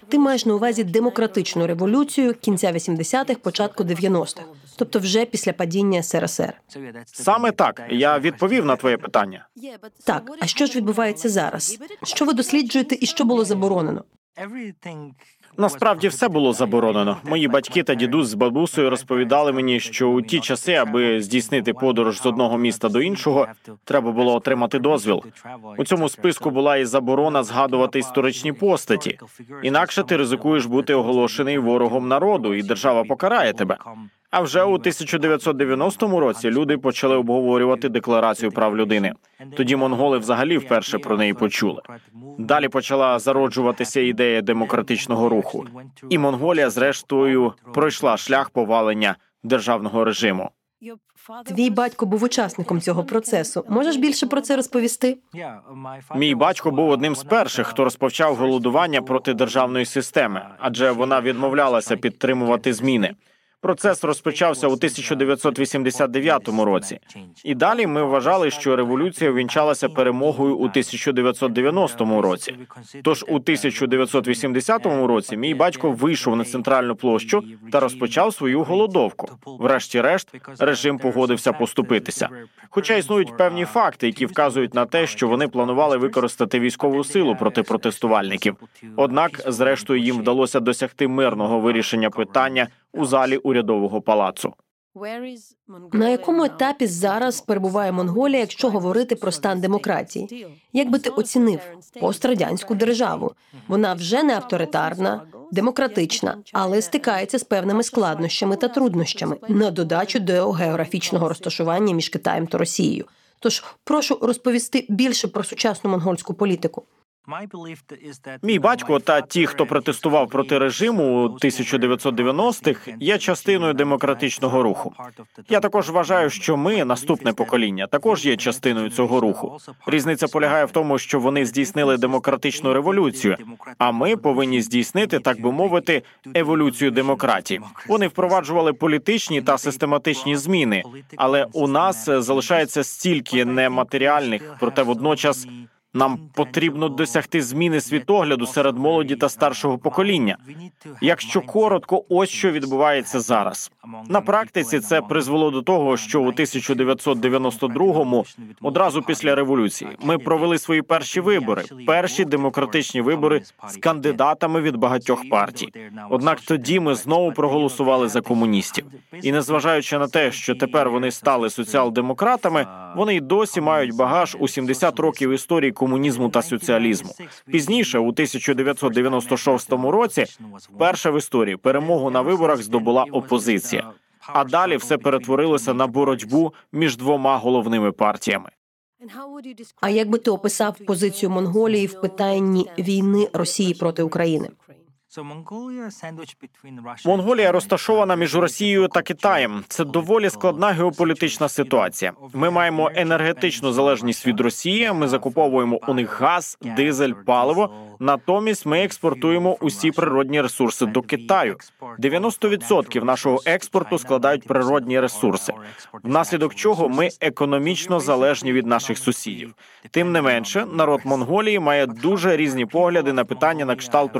Ти маєш на увазі демократичну революцію кінця 80-х, початку 90-х, тобто вже після падіння СРСР. саме так я відповів на твоє питання. Так, а що ж відбувається зараз? Що ви досліджуєте і що було заборонено? Насправді все було заборонено. Мої батьки та дідусь з бабусею розповідали мені, що у ті часи, аби здійснити подорож з одного міста до іншого, треба було отримати дозвіл. У цьому списку була і заборона згадувати історичні постаті. Інакше ти ризикуєш бути оголошений ворогом народу, і держава покарає тебе. А вже у 1990 році люди почали обговорювати декларацію прав людини. Тоді монголи взагалі вперше про неї почули. Далі почала зароджуватися ідея демократичного руху, і Монголія, зрештою, пройшла шлях повалення державного режиму. Твій батько був учасником цього процесу. Можеш більше про це розповісти? Мій батько був одним з перших, хто розпочав голодування проти державної системи, адже вона відмовлялася підтримувати зміни. Процес розпочався у 1989 році. І далі ми вважали, що революція увінчалася перемогою у 1990 році. Тож у 1980 році мій батько вийшов на центральну площу та розпочав свою голодовку. Врешті-решт, режим погодився поступитися. Хоча існують певні факти, які вказують на те, що вони планували використати військову силу проти протестувальників. Однак, зрештою, їм вдалося досягти мирного вирішення питання у залі урядового палацу. На якому етапі зараз перебуває Монголія, якщо говорити про стан демократії? Як би ти оцінив пострадянську державу? Вона вже не авторитарна, демократична, але стикається з певними складнощами та труднощами на додачу до географічного розташування між Китаєм та Росією. Тож прошу розповісти більше про сучасну монгольську політику. Мій батько та ті, хто протестував проти режиму у 1990-х, є частиною демократичного руху. Я також вважаю, що ми, наступне покоління, також є частиною цього руху. Різниця полягає в тому, що вони здійснили демократичну революцію, а ми повинні здійснити, так би мовити, еволюцію демократії. Вони впроваджували політичні та систематичні зміни, але у нас залишається стільки нематеріальних, проте водночас. Нам потрібно досягти зміни світогляду серед молоді та старшого покоління. Якщо коротко, ось що відбувається зараз. На практиці це призвело до того, що у 1992-му, одразу після революції, ми провели свої перші вибори, перші демократичні вибори з кандидатами від багатьох партій. Однак тоді ми знову проголосували за комуністів, і незважаючи на те, що тепер вони стали соціал-демократами, вони й досі мають багаж у 70 років історії комунізму та соціалізму. Пізніше, у 1996 році, вперше в історії перемогу на виборах здобула опозиція. А далі все перетворилося на боротьбу між двома головними партіями. А як би ти описав позицію Монголії в питанні війни Росії проти України? Монголія розташована між Росією та Китаєм. Це доволі складна геополітична ситуація. Ми маємо енергетичну залежність від Росії. Ми закуповуємо у них газ, дизель, паливо. Натомість ми експортуємо усі природні ресурси до Китаю. 90% нашого експорту складають природні ресурси, внаслідок чого ми економічно залежні від наших сусідів. Тим не менше, народ Монголії має дуже різні погляди на питання на кшталт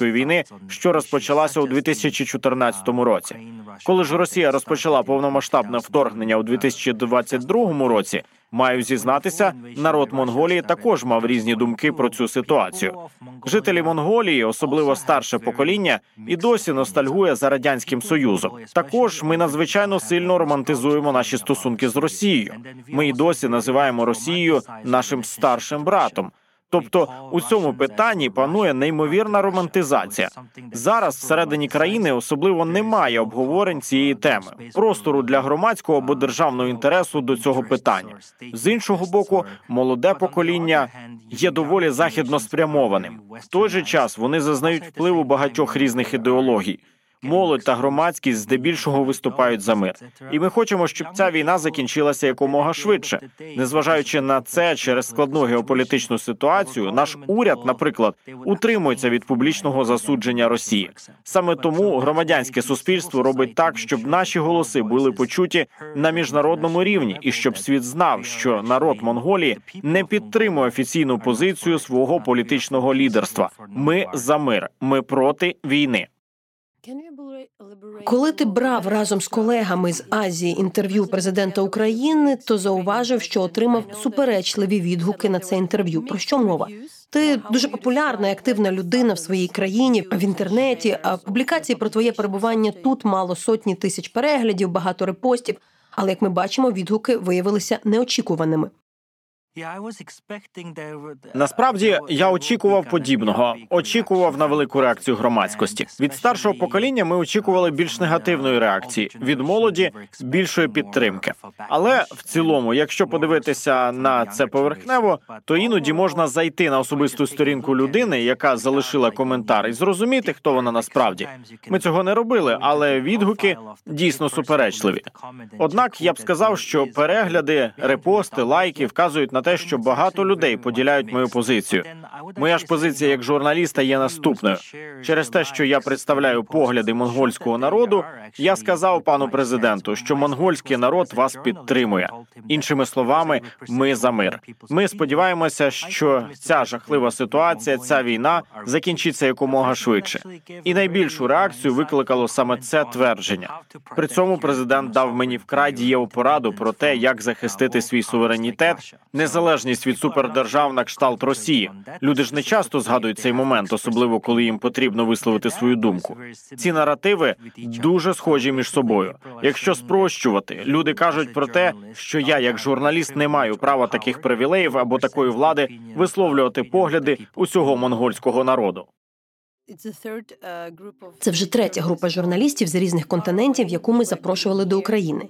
російсько-української війни, що розпочалася у 2014 році. Коли ж Росія розпочала повномасштабне вторгнення у 2022 році. Маю зізнатися, народ Монголії також мав різні думки про цю ситуацію. Жителі Монголії, особливо старше покоління, і досі ностальгує за радянським союзом. Також ми надзвичайно сильно романтизуємо наші стосунки з Росією. Ми й досі називаємо Росію нашим старшим братом. Тобто у цьому питанні панує неймовірна романтизація. Зараз всередині країни особливо немає обговорень цієї теми, простору для громадського або державного інтересу до цього питання. З іншого боку, молоде покоління є доволі західно спрямованим. В той же час вони зазнають впливу багатьох різних ідеологій. Молодь та громадськість здебільшого виступають за мир, і ми хочемо, щоб ця війна закінчилася якомога швидше. Незважаючи на це, через складну геополітичну ситуацію, наш уряд, наприклад, утримується від публічного засудження Росії. Саме тому громадянське суспільство робить так, щоб наші голоси були почуті на міжнародному рівні, і щоб світ знав, що народ Монголії не підтримує офіційну позицію свого політичного лідерства. Ми за мир, ми проти війни. Коли ти брав разом з колегами з Азії інтерв'ю президента України, то зауважив, що отримав суперечливі відгуки на це інтерв'ю. Про що мова? Ти дуже популярна і активна людина в своїй країні в інтернеті. А публікації про твоє перебування тут мало сотні тисяч переглядів, багато репостів. Але як ми бачимо, відгуки виявилися неочікуваними. Насправді я очікував подібного, очікував на велику реакцію громадськості. Від старшого покоління ми очікували більш негативної реакції, від молоді більшої підтримки. Але в цілому, якщо подивитися на це поверхнево, то іноді можна зайти на особисту сторінку людини, яка залишила коментар, і зрозуміти, хто вона насправді. Ми цього не робили, але відгуки дійсно суперечливі. Однак я б сказав, що перегляди, репости, лайки вказують на те, що багато людей поділяють мою позицію. Моя ж позиція як журналіста є наступною. Через те, що я представляю погляди монгольського народу, я сказав пану президенту, що монгольський народ вас підтримує. Іншими словами, ми за мир. Ми сподіваємося, що ця жахлива ситуація, ця війна закінчиться якомога швидше. І найбільшу реакцію викликало саме це твердження. При цьому президент дав мені вкрай дієву пораду про те, як захистити свій суверенітет, незалежність від супердержав на кшталт Росії. Люди ж не часто згадують цей момент, особливо коли їм потрібно висловити свою думку. Ці наративи дуже схожі між собою. Якщо спрощувати, люди кажуть про те, що я, як журналіст, не маю права таких привілеїв або такої влади висловлювати погляди усього монгольського народу. Це вже третя група журналістів з різних континентів, яку ми запрошували до України.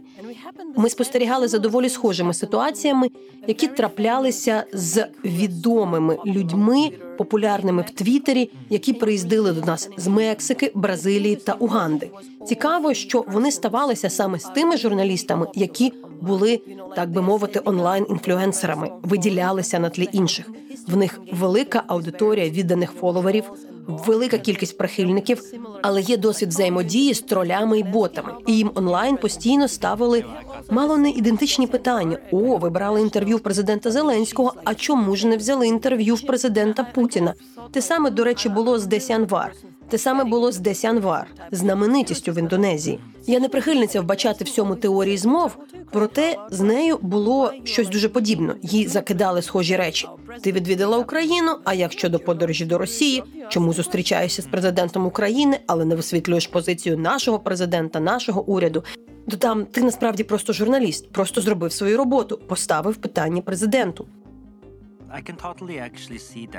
Ми спостерігали за доволі схожими ситуаціями, які траплялися з відомими людьми, популярними в Твіттері, які приїздили до нас з Мексики, Бразилії та Уганди. Цікаво, що вони ставалися саме з тими журналістами, які були, так би мовити, онлайн-інфлюенсерами, виділялися на тлі інших. В них велика аудиторія відданих фоловерів, велика кількість прихильників, але є досвід взаємодії з тролями і ботами. І їм онлайн постійно ставили мало не ідентичні питання. О, ви брали інтерв'ю в президента Зеленського. А чому ж не взяли інтерв'ю в президента Путіна? Те саме, до речі, було з Десянвар. Те саме було з Десянвар, знаменитістю в Індонезії. Я не прихильниця вбачати всьому теорії змов, проте з нею було щось дуже подібне. Їй закидали схожі речі. Ти відвідала Україну. А як щодо подорожі до Росії, чому зустрічаєшся з президентом України, але не висвітлюєш позицію нашого президента, нашого уряду? То там ти насправді просто журналіст, просто зробив свою роботу, поставив питання президенту.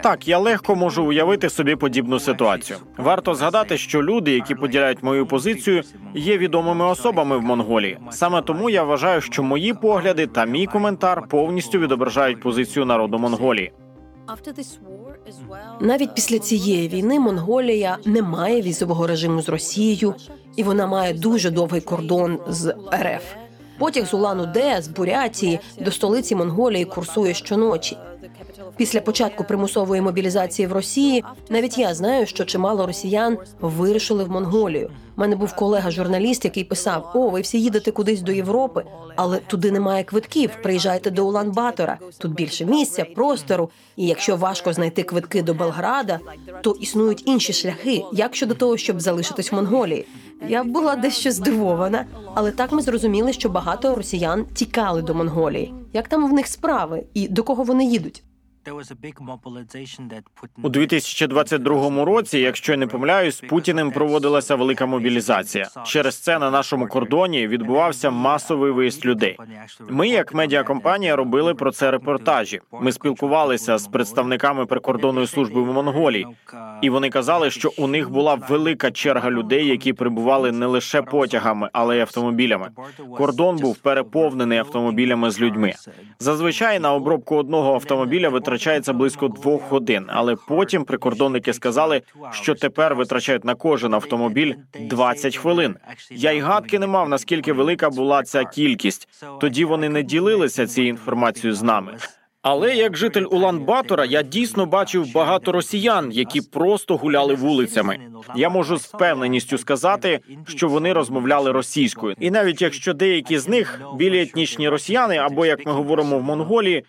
Так, я легко можу уявити собі подібну ситуацію. Варто згадати, що люди, які поділяють мою позицію, є відомими особами в Монголії. Саме тому я вважаю, що мої погляди та мій коментар повністю відображають позицію народу Монголії. Навіть після цієї війни Монголія не має візового режиму з Росією, і вона має дуже довгий кордон з РФ. Потяг з Улан-Удэ, з Бурятії до столиці Монголії курсує щоночі. Після початку примусової мобілізації в Росії навіть я знаю, що чимало росіян вирішили в Монголію. У мене був колега-журналіст, який писав: О, ви всі їдете кудись до Європи, але туди немає квитків. Приїжджайте до Улан-Батора. Тут більше місця, простору. І якщо важко знайти квитки до Белграда, то існують інші шляхи. Як щодо того, щоб залишитись в Монголії? Я була дещо здивована, але так ми зрозуміли, що багато росіян тікали до Монголії. Як там в них справи і до кого вони їдуть? У 2022 році, якщо я не помиляюсь, з Путіним проводилася велика мобілізація. Через це на нашому кордоні відбувався масовий виїзд людей. Ми, як медіакомпанія, робили про це репортажі. Ми спілкувалися з представниками прикордонної служби в Монголії, і вони казали, що у них була велика черга людей, які прибували не лише потягами, але й автомобілями. Кордон був переповнений автомобілями з людьми. Зазвичай на обробку одного автомобіля витрачається близько двох годин, але потім прикордонники сказали, що тепер витрачають на кожен автомобіль 20 хвилин. Я й гадки не мав наскільки велика була ця кількість. Тоді вони не ділилися цією інформацією з нами. Але як житель Улан-Батора, я дійсно бачив багато росіян, які просто гуляли вулицями. Я можу з впевненістю сказати, що вони розмовляли російською, і навіть якщо деякі з них білі етнічні росіяни, або як ми говоримо в Монголії,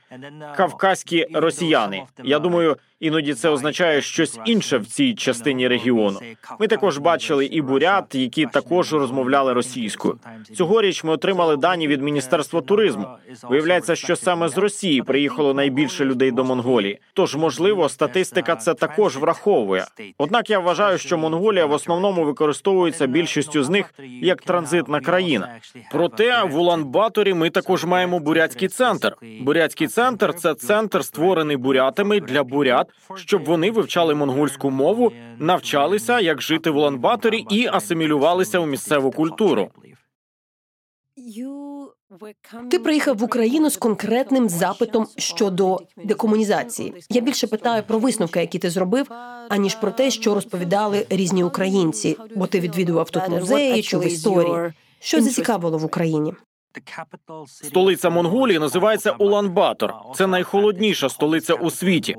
кавказькі росіяни. Я думаю, Іноді це означає щось інше в цій частині регіону. Ми також бачили і бурят, які також розмовляли російською. Цьогоріч ми отримали дані від міністерства туризму. Виявляється, що саме з Росії приїхало найбільше людей до Монголії. Тож, можливо, статистика це також враховує. Однак я вважаю, що Монголія в основному використовується більшістю з них як транзитна країна. Проте в Улан-Баторі ми також маємо бурятський центр. Бурятський центр це центр, створений бурятами для бурят, щоб вони вивчали монгольську мову, навчалися, як жити в Улан-Баторі і асимілювалися у місцеву культуру. Ти приїхав в Україну з конкретним запитом щодо декомунізації. Я більше питаю про висновки, які ти зробив, аніж про те, що розповідали різні українці, бо ти відвідував тут музеї чи в історії. Що зацікавило в Україні? Столиця Монголії називається Улан-Батор. Це найхолодніша столиця у світі.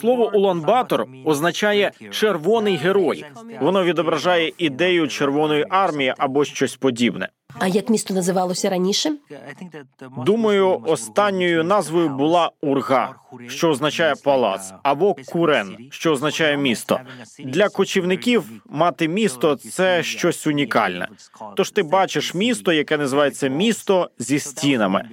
Слово Улан-Батор означає червоний герой. Воно відображає ідею червоної армії або щось подібне. А як місто називалося раніше? Думаю, останньою назвою була Урга, що означає палац, або Курен, що означає місто. Для кочівників мати місто це щось унікальне. Тож ти бачиш місто, яке називається місто зі стінами.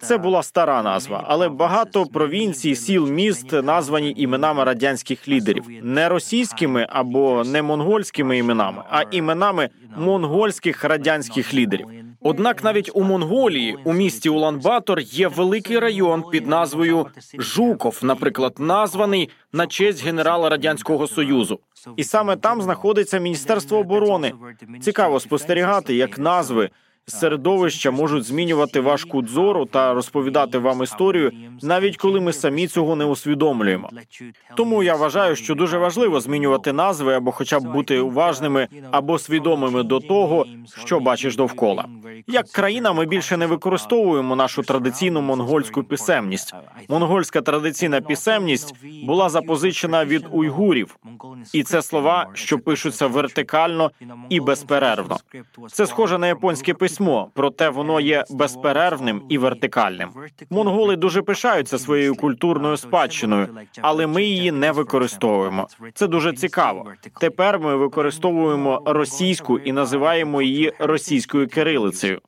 Це була стара назва, але багато провінцій, сіл, міст названі іменами радянських лідерів, не російськими або не монгольськими іменами, а іменами монгольських радянських лідерів. Однак навіть у Монголії, у місті Улан-Батор, є великий район під назвою Жуков, наприклад, названий на честь генерала радянського союзу. І саме там знаходиться міністерство оборони. Цікаво спостерігати, як назви середовища можуть змінювати ваш кут зору та розповідати вам історію, навіть коли ми самі цього не усвідомлюємо. Тому я вважаю, що дуже важливо змінювати назви або, хоча б бути уважними або свідомими до того, що бачиш довкола. Як країна, ми більше не використовуємо нашу традиційну монгольську писемність. Монгольська традиційна писемність була запозичена від уйгурів, і це слова, що пишуться вертикально і безперервно. Це схоже на японське письмо, проте воно є безперервним і вертикальним. Монголи дуже пишаються своєю культурною спадщиною, але ми її не використовуємо. Це дуже цікаво. Тепер ми використовуємо російську і називаємо її російською кирилицею.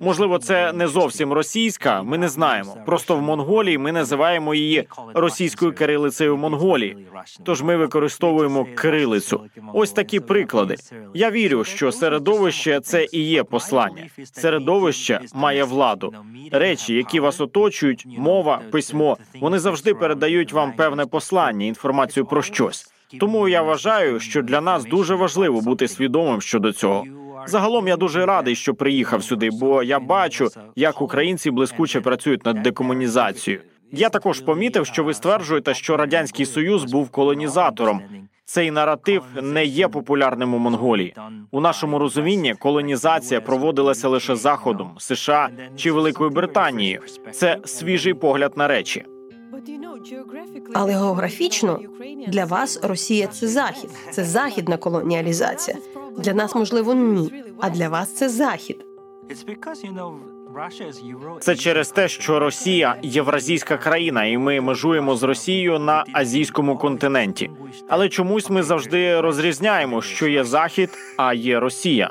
Можливо, це не зовсім російська. Ми не знаємо. Просто в Монголії ми називаємо її російською кирилицею Монголії. Тож ми використовуємо кирилицю. Ось такі приклади. Я вірю, що середовище це і є послання. Середовище має владу. Речі, які вас оточують, мова, письмо, вони завжди передають вам певне послання, інформацію про щось. Тому я вважаю, що для нас дуже важливо бути свідомим щодо цього. Загалом я дуже радий, що приїхав сюди, бо я бачу, як українці блискуче працюють над декомунізацією. Я також помітив, що ви стверджуєте, що радянський союз був колонізатором. Цей наратив не є популярним у Монголії. У нашому розумінні колонізація проводилася лише заходом, США чи Великою Британією. Це свіжий погляд на речі. Але географічно для вас Росія це захід, це західна колоніалізація. Для нас можливо ні. А для вас це захід. Це через те, що Росія євразійська країна, і ми межуємо з Росією на азійському континенті. Але чомусь ми завжди розрізняємо, що є захід, а є Росія.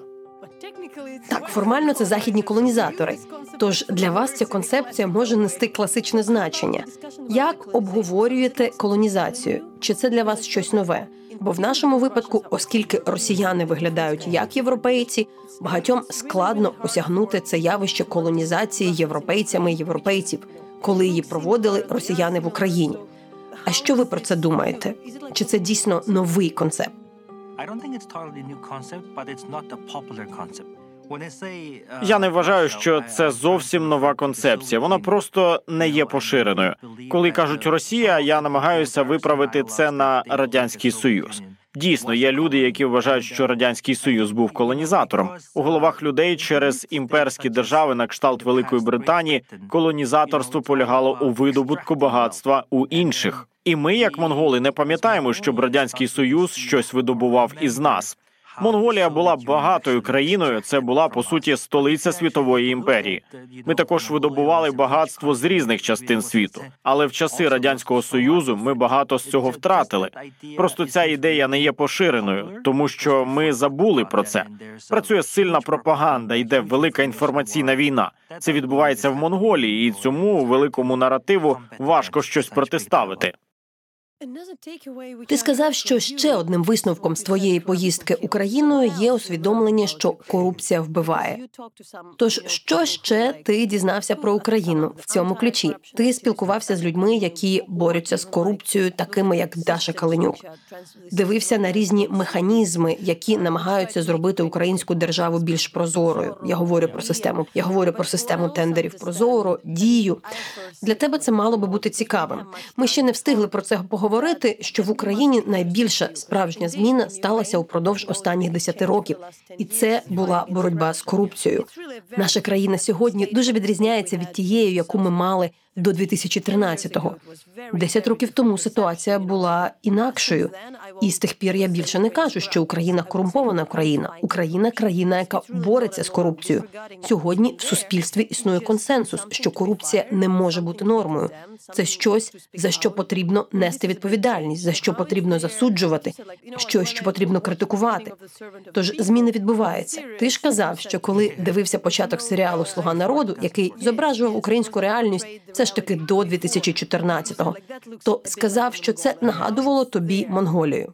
Так, формально це західні колонізатори. Тож для вас ця концепція може нести класичне значення. Як обговорюєте колонізацію? Чи це для вас щось нове? Бо в нашому випадку, оскільки росіяни виглядають як європейці, багатьом складно осягнути це явище колонізації європейцями європейців, коли її проводили росіяни в Україні. А що ви про це думаєте? Чи це дійсно новий концепт? Я не вважаю, що це зовсім нова концепція. Вона просто не є поширеною. Коли кажуть Росія, я намагаюся виправити це на радянський союз. Дійсно, є люди, які вважають, що радянський союз був колонізатором у головах людей через імперські держави на кшталт Великої Британії. Колонізаторство полягало у видобутку багатства у інших. І ми, як монголи, не пам'ятаємо, щоб радянський союз щось видобував із нас. Монголія була багатою країною. Це була по суті столиця світової імперії. Ми також видобували багатство з різних частин світу, але в часи радянського союзу ми багато з цього втратили. Просто ця ідея не є поширеною, тому що ми забули про це. Працює сильна пропаганда, йде велика інформаційна війна. Це відбувається в Монголії, і цьому великому наративу важко щось протиставити. Ти сказав, що ще одним висновком з твоєї поїздки Україною є усвідомлення, що корупція вбиває. Тож що ще ти дізнався про Україну в цьому ключі? Ти спілкувався з людьми, які борються з корупцією, такими як Даша Каленюк. Дивився на різні механізми, які намагаються зробити українську державу більш прозорою. Я говорю про систему. Я говорю про систему тендерів прозоро, дію. Для тебе це мало би бути цікавим. Ми ще не встигли про це поговорити. Що в Україні найбільша справжня зміна сталася упродовж останніх десяти років, і це була боротьба з корупцією. Наша країна сьогодні дуже відрізняється від тієї, яку ми мали до 2013-го. Десять років тому ситуація була інакшою, і з тих пір я більше не кажу, що Україна корумпована країна. Україна країна, яка бореться з корупцією. Сьогодні в суспільстві існує консенсус, що корупція не може бути нормою. Це щось за що потрібно нести відповідальність, за що потрібно засуджувати, щось, що потрібно критикувати. Тож зміни відбуваються. Ти ж казав, що коли дивився початок серіалу Слуга народу, який зображував українську реальність, все ж таки до 2014-го, то сказав, що це нагадувало тобі Монголію.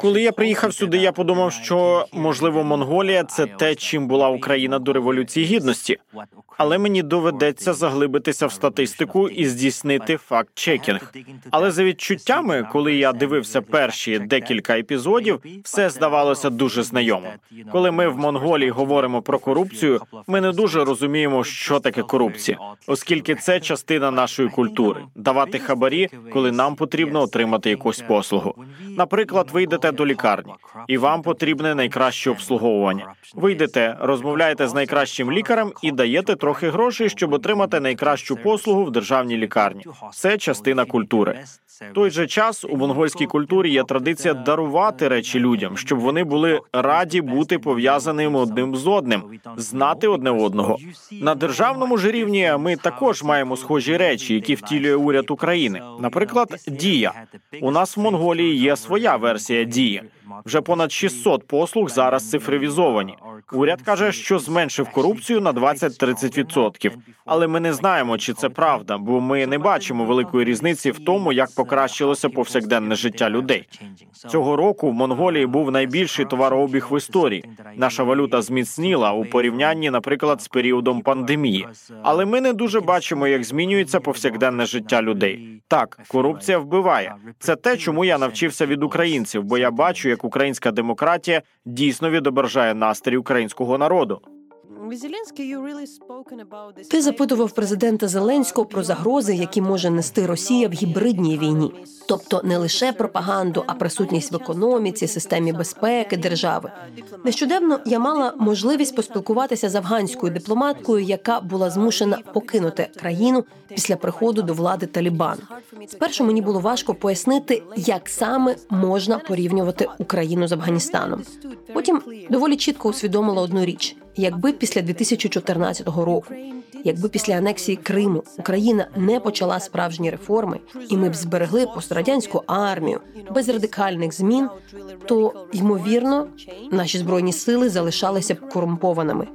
Коли я приїхав сюди, я подумав, що можливо Монголія це те, чим була Україна до революції гідності. Але мені доведеться заглибитися в статистику і здійснити факт чекінг. Але за відчуттями, коли я дивився перші декілька епізодів, все здавалося дуже знайомим. Коли ми в Монголії говоримо про корупцію, ми не дуже розуміємо, що таке корупція, оскільки це частина нашої культури давати хабарі, коли нам потрібно отримати якусь послугу. Наприклад, ви йдете до лікарні, і вам потрібне найкраще обслуговування. Ви йдете, розмовляєте з найкращим лікарем і даєте трохи грошей, щоб отримати найкращу послугу в державній лікарні. Це частина культури. Той же час у монгольській культурі є традиція дарувати речі людям, щоб вони були раді бути пов'язаними одним з одним, знати одне одного. На державному ж рівні ми також маємо схожі речі, які втілює уряд України. Наприклад, дія у нас в Монголії є своя версія дії. Вже понад 600 послуг зараз цифровізовані. Уряд каже, що зменшив корупцію на 20-30%. Але ми не знаємо, чи це правда, бо ми не бачимо великої різниці в тому, як покращилося повсякденне життя людей. Цього року в Монголії був найбільший товарообіг в історії. Наша валюта зміцніла у порівнянні, наприклад, з періодом пандемії. Але ми не дуже бачимо, як змінюється повсякденне життя людей. Так, корупція вбиває. Це те, чому я навчився від українців, бо я бачу, як українська демократія дійсно відображає настрій українського народу. Ти запитував президента Зеленського про загрози, які може нести Росія в гібридній війні, тобто не лише пропаганду, а присутність в економіці, системі безпеки держави. Нещодавно я мала можливість поспілкуватися з афганською дипломаткою, яка була змушена покинути країну після приходу до влади Талібан. Спершу мені було важко пояснити, як саме можна порівнювати Україну з Афганістаном. Потім доволі чітко усвідомила одну річ: якби після 2014 року, якби після анексії Криму Україна не почала справжні реформи, і ми б зберегли пострадянську армію без радикальних змін, то ймовірно наші збройні сили залишалися б корумпованими.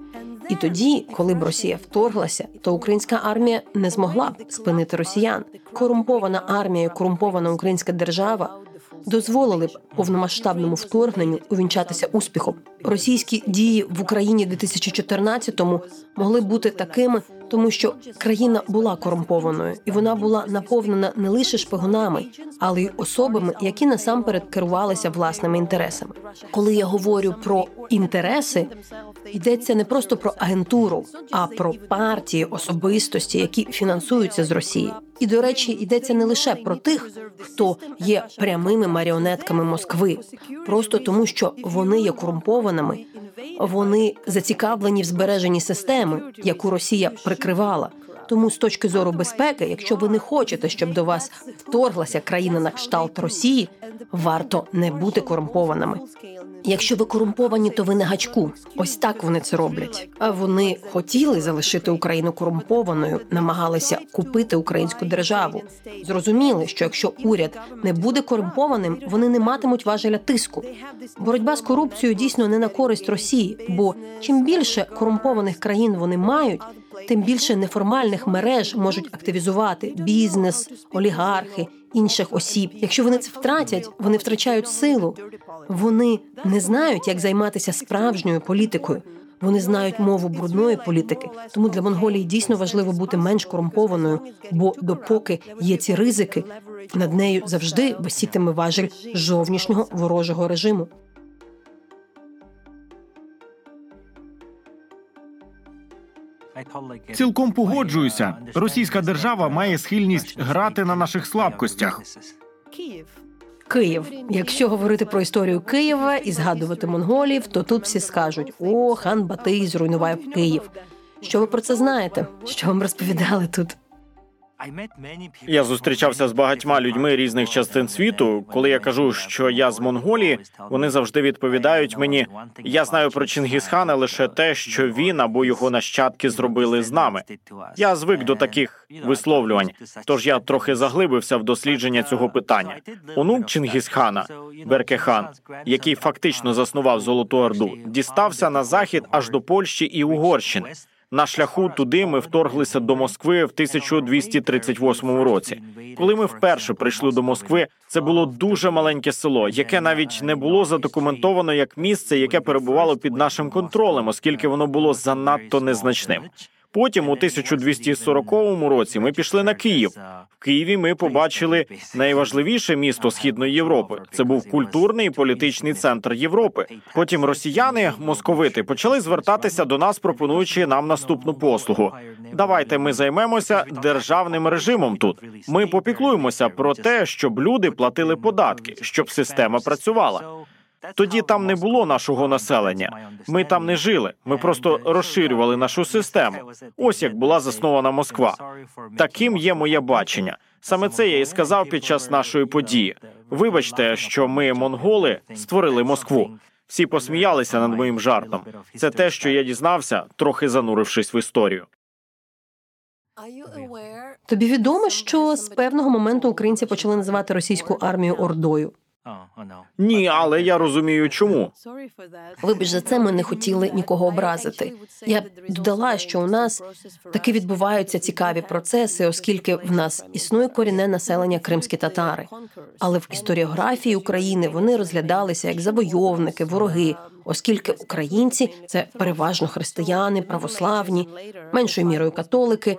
І тоді, коли б Росія вторглася, то українська армія не змогла б спинити росіян. Корумпована армія, корумпована українська держава дозволили б повномасштабному вторгненню увінчатися успіхом. Російські дії в Україні 2014-му могли бути такими, тому що країна була корумпованою, і вона була наповнена не лише шпигунами, але й особами, які насамперед керувалися власними інтересами. Коли я говорю про інтереси, йдеться не просто про агентуру, а про партії, особистості, які фінансуються з Росії. І до речі, йдеться не лише про тих, хто є прямими маріонетками Москви, просто тому, що вони є корумпованими, вони зацікавлені в збереженні системи, яку Росія прикривала. Тому з точки зору безпеки, якщо ви не хочете, щоб до вас вторглася країна на кшталт Росії, варто не бути корумпованими. Якщо ви корумповані, то ви на гачку. Ось так вони це роблять. А вони хотіли залишити Україну корумпованою, намагалися купити українську державу. Зрозуміли, що якщо уряд не буде корумпованим, вони не матимуть важеля тиску. Боротьба з корупцією дійсно не на користь Росії, бо чим більше корумпованих країн вони мають, тим більше неформальних мереж можуть активізувати бізнес, олігархи, інших осіб. Якщо вони це втратять, вони втрачають силу. Вони не знають, як займатися справжньою політикою. Вони знають мову брудної політики, тому для Монголії дійсно важливо бути менш корумпованою, бо допоки є ці ризики, над нею завжди висітиме важель зовнішнього ворожого режиму. Цілком погоджуюся. Російська держава має схильність грати на наших слабкостях. Київ. Якщо говорити про історію Києва і згадувати монголів, то тут всі скажуть: о, хан Батий зруйнував Київ. Що ви про це знаєте? Що вам розповідали тут? Я зустрічався з багатьма людьми різних частин світу. Коли я кажу, що я з Монголії, вони завжди відповідають мені: я знаю про Чингісхана лише те, що він або його нащадки зробили з нами. Я звик до таких висловлювань, тож я трохи заглибився в дослідження цього питання. Онук Чингісхана Беркехан, який фактично заснував Золоту Орду, дістався на захід аж до Польщі і Угорщини. На шляху туди ми вторглися до Москви в 1238 році. Коли ми вперше прийшли до Москви, це було дуже маленьке село, яке навіть не було задокументовано як місце, яке перебувало під нашим контролем, оскільки воно було занадто незначним. Потім, у 1240 році, ми пішли на Київ. В Києві ми побачили найважливіше місто східної Європи. Це був культурний і політичний центр Європи. Потім росіяни, московити, почали звертатися до нас, пропонуючи нам наступну послугу. Давайте ми займемося державним режимом. Тут ми попіклуємося про те, щоб люди платили податки, щоб система працювала. Тоді там не було нашого населення. Ми там не жили. Ми просто розширювали нашу систему. Ось як була заснована Москва. Таким є моє бачення. Саме це я і сказав під час нашої події. Вибачте, що ми, монголи, створили Москву. Всі посміялися над моїм жартом. Це те, що я дізнався, трохи занурившись в історію. Тобі відомо, що з певного моменту українці почали називати російську армію ордою. Ні, але я розумію, чому. Вибач за це ми не хотіли нікого образити. Я додала, що у нас таки відбуваються цікаві процеси, оскільки в нас існує корінне населення кримські татари. Але в історіографії України вони розглядалися як завойовники, вороги, оскільки українці це переважно християни, православні, меншою мірою католики.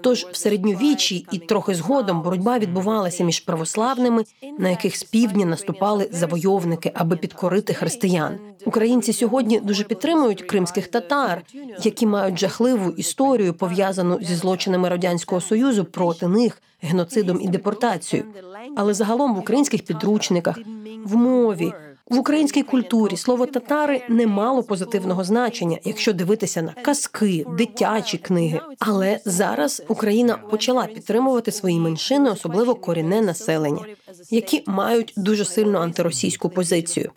Тож в середньовіччі і трохи згодом боротьба відбувалася між православними, на яких з півдня наступали завойовники, аби підкорити християн. Українці сьогодні дуже підтримують кримських татар, які мають жахливу історію пов'язану зі злочинами радянського союзу проти них, геноцидом і депортацією. Але загалом в українських підручниках, в мові. В українській культурі слово татари не мало позитивного значення, якщо дивитися на казки, дитячі книги. Але зараз Україна почала підтримувати свої меншини, особливо корінне населення, які мають дуже сильну антиросійську позицію.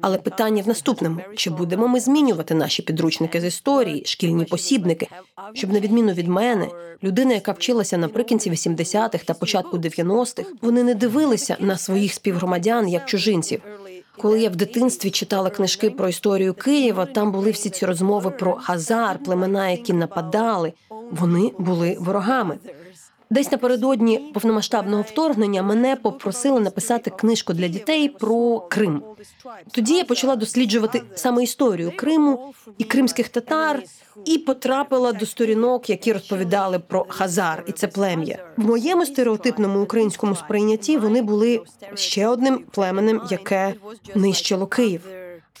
Але питання в наступному: чи будемо ми змінювати наші підручники з історії, шкільні посібники, щоб на відміну від мене, людина, яка вчилася наприкінці 80-х та початку 90-х, вони не дивилися на своїх співгромадян як чужинців. Коли я в дитинстві читала книжки про історію Києва, там були всі ці розмови про Хазар, племена, які нападали. Вони були ворогами. Десь напередодні повномасштабного вторгнення мене попросили написати книжку для дітей про Крим. Тоді я почала досліджувати саме історію Криму і кримських татар, і потрапила до сторінок, які розповідали про Хазар і це плем'я. В моєму стереотипному українському сприйнятті вони були ще одним племенем, яке нищило Київ.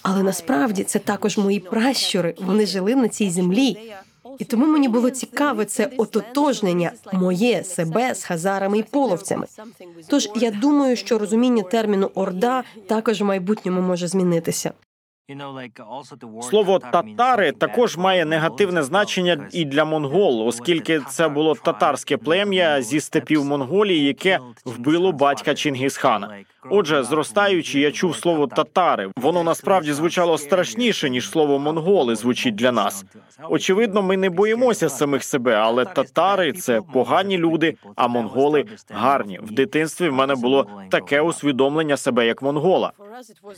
Але насправді це також мої пращури. Вони жили на цій землі. І тому мені було цікаве це ототожнення моє себе з хазарами і половцями. Тож я думаю, що розуміння терміну орда також в майбутньому може змінитися. Слово татари також має негативне значення і для монгол, оскільки це було татарське плем'я зі степів Монголії, яке вбило батька Чингісхана. Отже, зростаючи, я чув слово татари. Воно насправді звучало страшніше ніж слово монголи звучить для нас. Очевидно, ми не боїмося самих себе, але татари це погані люди, а монголи гарні. В дитинстві в мене було таке усвідомлення себе як монгола.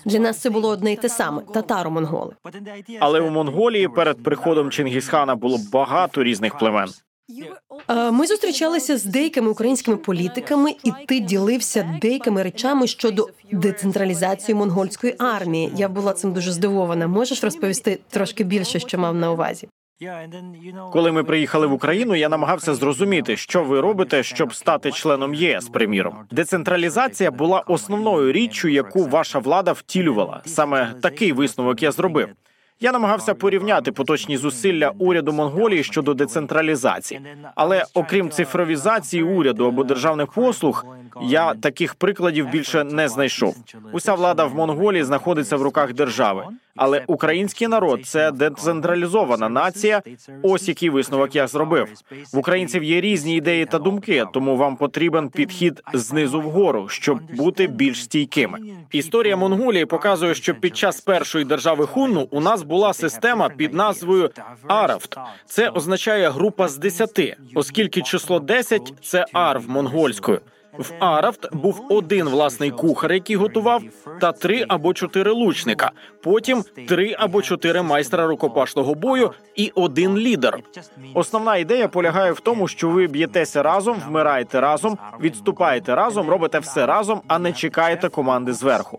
Для нас це було одне й те саме татаро-монголи. Але у Монголії перед приходом Чингісхана було багато різних племен. Е, Ми зустрічалися з деякими українськими політиками, і ти ділився деякими речами щодо децентралізації монгольської армії. Я була цим дуже здивована. Можеш розповісти трошки більше, що мав на увазі? Коли ми приїхали в Україну, я намагався зрозуміти, що ви робите, щоб стати членом ЄС. Приміром, децентралізація була основною річчю, яку ваша влада втілювала. Саме такий висновок я зробив. Я намагався порівняти поточні зусилля уряду Монголії щодо децентралізації, але окрім цифровізації уряду або державних послуг, я таких прикладів більше не знайшов. Уся влада в Монголії знаходиться в руках держави. Але український народ це децентралізована нація. Ось який висновок я зробив. В українців є різні ідеї та думки, тому вам потрібен підхід знизу вгору, щоб бути більш стійкими. Історія Монголії показує, що під час першої держави Хунну у нас була система під назвою Арафт. Це означає група з десяти, оскільки число 10 – це арв монгольською. В Арафт був один власний кухар, який готував, та три або чотири лучника. Потім три або чотири майстра рукопашного бою і один лідер. Основна ідея полягає в тому, що ви б'єтеся разом, вмираєте разом, відступаєте разом, робите все разом, а не чекаєте команди зверху.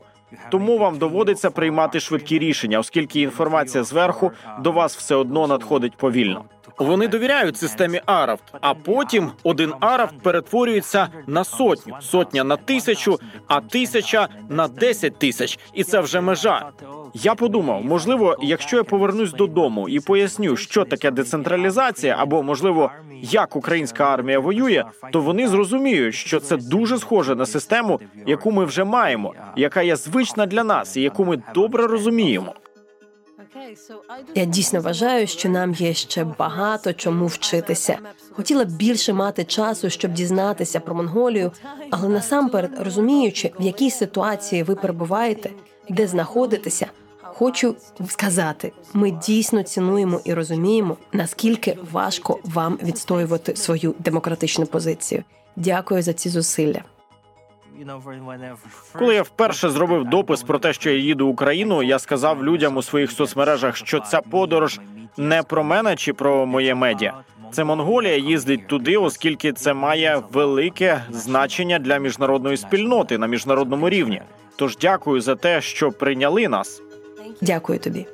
Тому вам доводиться приймати швидкі рішення, оскільки інформація зверху до вас все одно надходить повільно. Вони довіряють системі Арафт, а потім один Арафт перетворюється на сотню, сотня на тисячу, а тисяча на десять тисяч, і це вже межа. Я подумав, можливо, якщо я повернусь додому і поясню, що таке децентралізація, або можливо, як українська армія воює, то вони зрозуміють, що це дуже схоже на систему, яку ми вже маємо, яка є звична для нас і яку ми добре розуміємо. Я дійсно вважаю, що нам є ще багато чому вчитися. Хотіла б більше мати часу, щоб дізнатися про Монголію, але насамперед розуміючи, в якій ситуації ви перебуваєте, де знаходитеся, хочу сказати: ми дійсно цінуємо і розуміємо, наскільки важко вам відстоювати свою демократичну позицію. Дякую за ці зусилля. Коли я вперше зробив допис про те, що я їду в Україну, я сказав людям у своїх соцмережах, що ця подорож не про мене чи про моє медіа. Це Монголія їздить туди, оскільки це має велике значення для міжнародної спільноти на міжнародному рівні. Тож дякую за те, що прийняли нас. Дякую тобі.